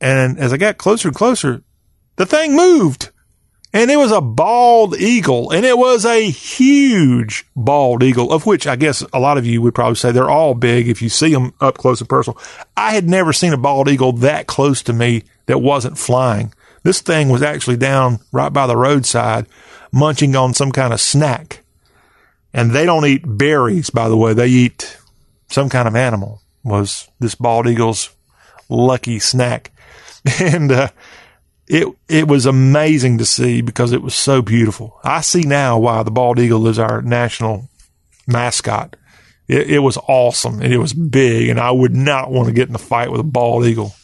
And as I got closer and closer, the thing moved and it was a bald eagle and it was a huge bald eagle of which I guess a lot of you would probably say they're all big if you see them up close and personal. I had never seen a bald eagle that close to me that wasn't flying. This thing was actually down right by the roadside munching on some kind of snack. And they don't eat berries, by the way. They eat some kind of animal was this bald eagle's lucky snack. And, uh, it, it was amazing to see because it was so beautiful. I see now why the bald eagle is our national mascot. It, it was awesome and it was big and I would not want to get in a fight with a bald eagle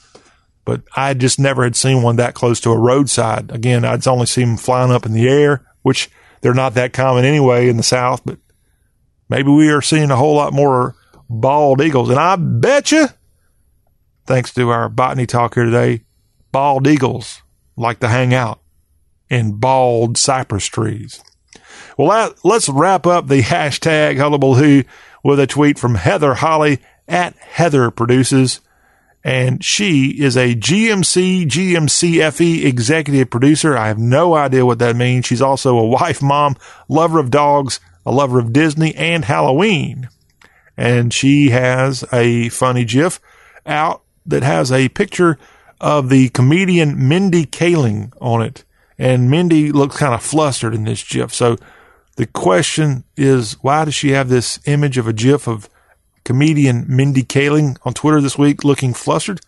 but I just never had seen one that close to a roadside. Again, I'd only seen them flying up in the air, which they're not that common anyway in the South, but maybe we are seeing a whole lot more bald eagles. And I bet you, thanks to our botany talk here today, bald eagles like to hang out in bald cypress trees. Well, let's wrap up the hashtag hullabaloo with a tweet from Heather Holly at Heather Produces and she is a GMC GMCFE executive producer. I have no idea what that means. She's also a wife, mom, lover of dogs, a lover of Disney and Halloween. And she has a funny GIF out that has a picture of the comedian Mindy Kaling on it. And Mindy looks kind of flustered in this GIF. So the question is, why does she have this image of a GIF of comedian Mindy Kaling on Twitter this week looking flustered.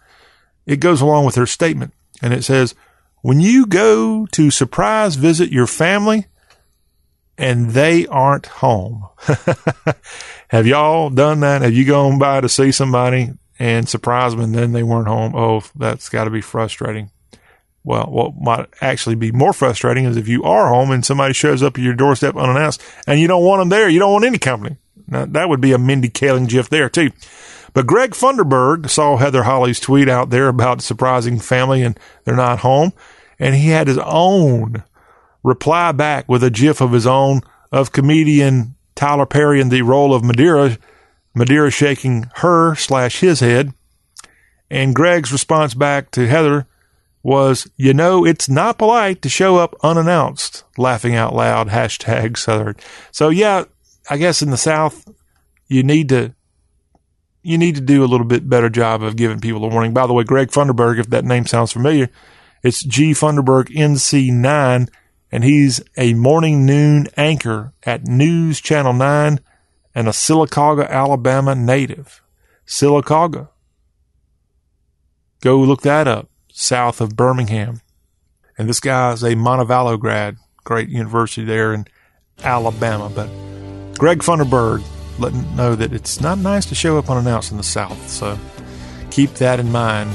It goes along with her statement and it says, when you go to surprise visit your family and they aren't home. Have y'all done that? Have you gone by to see somebody and surprise them and then they weren't home? Oh, that's got to be frustrating. Well, what might actually be more frustrating is if you are home and somebody shows up at your doorstep unannounced and you don't want them there. You don't want any company. Now, that would be a Mindy Kaling gif there, too. But Greg Funderburg saw Heather Holly's tweet out there about surprising family and they're not home. And he had his own reply back with a gif of his own of comedian Tyler Perry in the role of Madea, Madea shaking her slash his head. And Greg's response back to Heather was, you know, it's not polite to show up unannounced, laughing out loud, hashtag Southern. So yeah, I guess in the South, you need to you need to do a little bit better job of giving people a warning. By the way, Greg Funderburg, if that name sounds familiar, it's G Funderburg NC9, and he's a morning noon anchor at News Channel 9 and a Sylacauga, Alabama native. Sylacauga. Go look that up, south of Birmingham. And this guy is a Montevallo grad, great university there in Alabama, but Greg Funderburg letting know that it's not nice to show up unannounced in the South. So keep that in mind.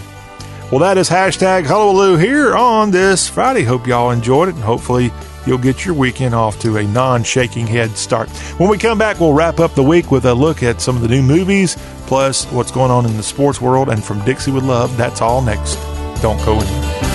Well, that is hashtag Hullabaloo here on this Friday. Hope y'all enjoyed it, and hopefully you'll get your weekend off to a non shaking head start. When we come back, we'll wrap up the week with a look at some of the new movies, plus what's going on in the sports world. And from Dixie with Love, that's all next. Don't go anywhere.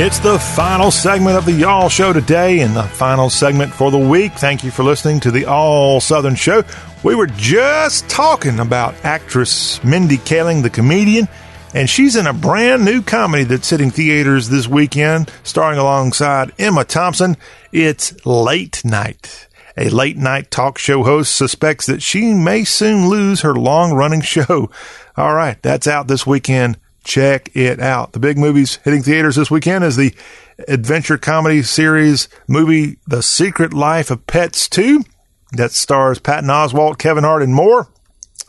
It's the final segment of the Y'all Show today and the final segment for the week. Thank you for listening to the All Southern Show. We were just talking about actress Mindy Kaling, the comedian, and she's in a brand new comedy that's hitting theaters this weekend, starring alongside Emma Thompson. It's Late Night. A late night talk show host suspects that she may soon lose her long running show. All right, that's out this weekend check it out. The big movies hitting theaters this weekend is the adventure comedy series movie The Secret Life of Pets 2 that stars Patton Oswalt, Kevin Hart, and more.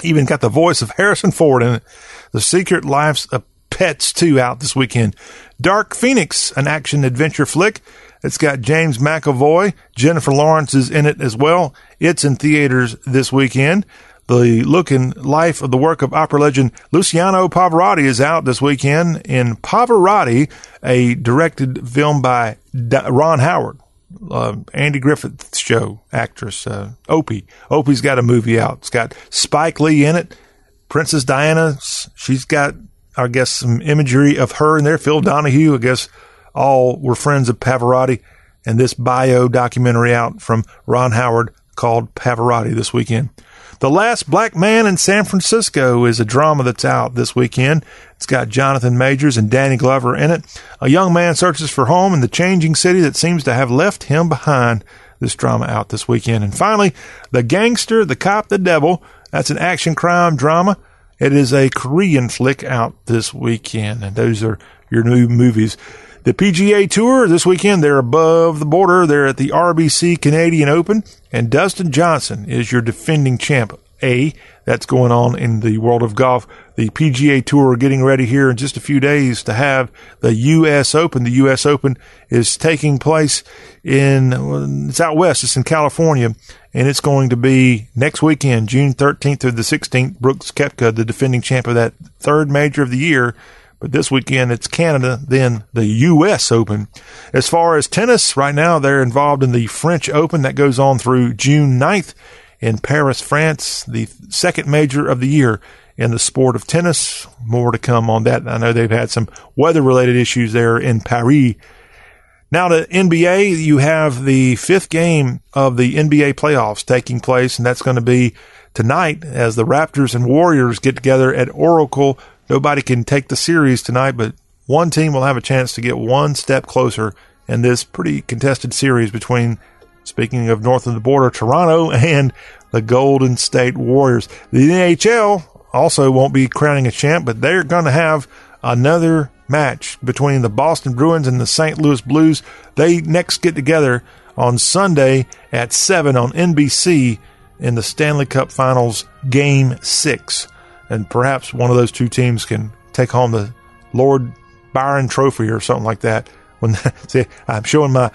Even got the voice of Harrison Ford in it. The Secret Lives of Pets 2 out this weekend. Dark Phoenix, an action adventure flick. It's got James McAvoy. Jennifer Lawrence is in it as well. It's in theaters this weekend. The look and life of the work of opera legend Luciano Pavarotti is out this weekend in Pavarotti, a directed film by Ron Howard. Uh, Andy Griffith's show actress, uh, Opie. Opie's got a movie out. It's got Spike Lee in it. Princess Diana, she's got, I guess, some imagery of her in there. Phil Donahue, I guess, all were friends of Pavarotti. And this bio documentary out from Ron Howard called Pavarotti this weekend. The Last Black Man in San Francisco is a drama that's out this weekend. It's got Jonathan Majors and Danny Glover in it. A young man searches for home in the changing city that seems to have left him behind. This drama out this weekend. And finally, The Gangster, The Cop, The Devil. That's an action crime drama. It is a Korean flick out this weekend. And those are your new movies. The PGA Tour this weekend, they're above the border. They're at the RBC Canadian Open, and Dustin Johnson is your defending champ. A, that's going on in the world of golf. The PGA Tour are getting ready here in just a few days to have the U.S. Open. The U.S. Open is taking place in, it's out west. It's in California and it's going to be next weekend, June 13th through the 16th. Brooks Koepka, the defending champ of that third major of the year, but this weekend it's Canada, then the U.S. Open. As far as tennis, right now they're involved in the French Open that goes on through June 9th in Paris, France, the second major of the year in the sport of tennis. More to come on that. I know they've had some weather related issues there in Paris. Now to NBA, you have the fifth game of the NBA playoffs taking place, and that's going to be tonight as the Raptors and Warriors get together at Oracle Nobody can take the series tonight, but one team will have a chance to get one step closer in this pretty contested series between, speaking of north of the border, Toronto and the Golden State Warriors. The NHL also won't be crowning a champ, but they're going to have another match between the Boston Bruins and the St. Louis Blues. They next get together on Sunday at 7 on NBC in the Stanley Cup Finals Game 6 and perhaps one of those two teams can take home the Lord Byron Trophy or something like that. When see, I'm showing my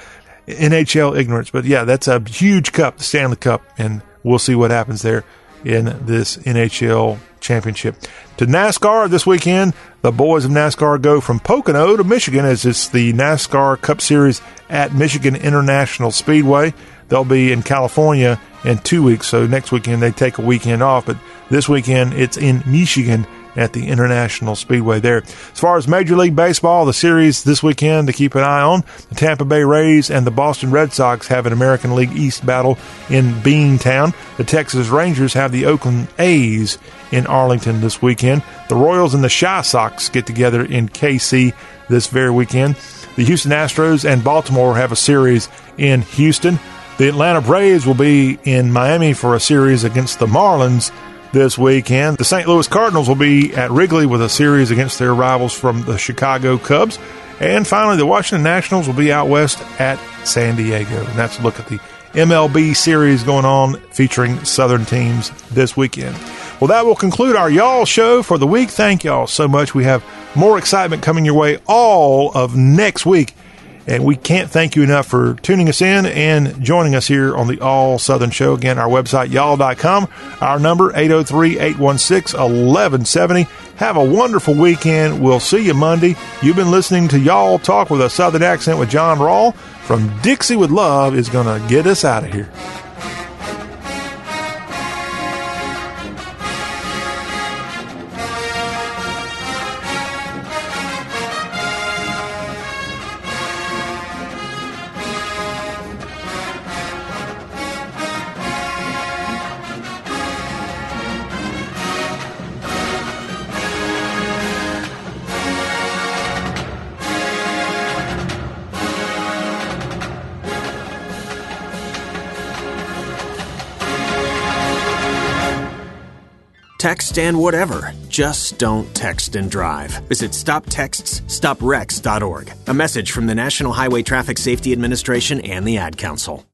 NHL ignorance, but yeah, that's a huge cup, the Stanley Cup, and we'll see what happens there in this NHL championship. To NASCAR this weekend, the boys of NASCAR go from Pocono to Michigan as it's the NASCAR Cup Series at Michigan International Speedway. They'll be in California in two weeks, so next weekend they take a weekend off, but this weekend, it's in Michigan at the International Speedway there. As far as Major League Baseball, the series this weekend to keep an eye on, the Tampa Bay Rays and the Boston Red Sox have an American League East battle in Beantown. The Texas Rangers have the Oakland A's in Arlington this weekend. The Royals and the Chi Sox get together in KC this very weekend. The Houston Astros and Baltimore have a series in Houston. The Atlanta Braves will be in Miami for a series against the Marlins this weekend. The St. Louis Cardinals will be at Wrigley with a series against their rivals from the Chicago Cubs. And finally, the Washington Nationals will be out west at San Diego. And that's a look at the MLB series going on featuring Southern teams this weekend. Well, that will conclude our Y'all show for the week. Thank y'all so much. We have more excitement coming your way all of next week. And we can't thank you enough for tuning us in and joining us here on the All Southern Show. Again, our website, y'all.com. Our number, 803 816 1170. Have a wonderful weekend. We'll see you Monday. You've been listening to Y'all Talk with a Southern accent with John Rawl from Dixie with Love is going to get us out of here. Text and whatever. Just don't text and drive. Visit stoptextsstopwrecks.org. A message from the National Highway Traffic Safety Administration and the Ad Council.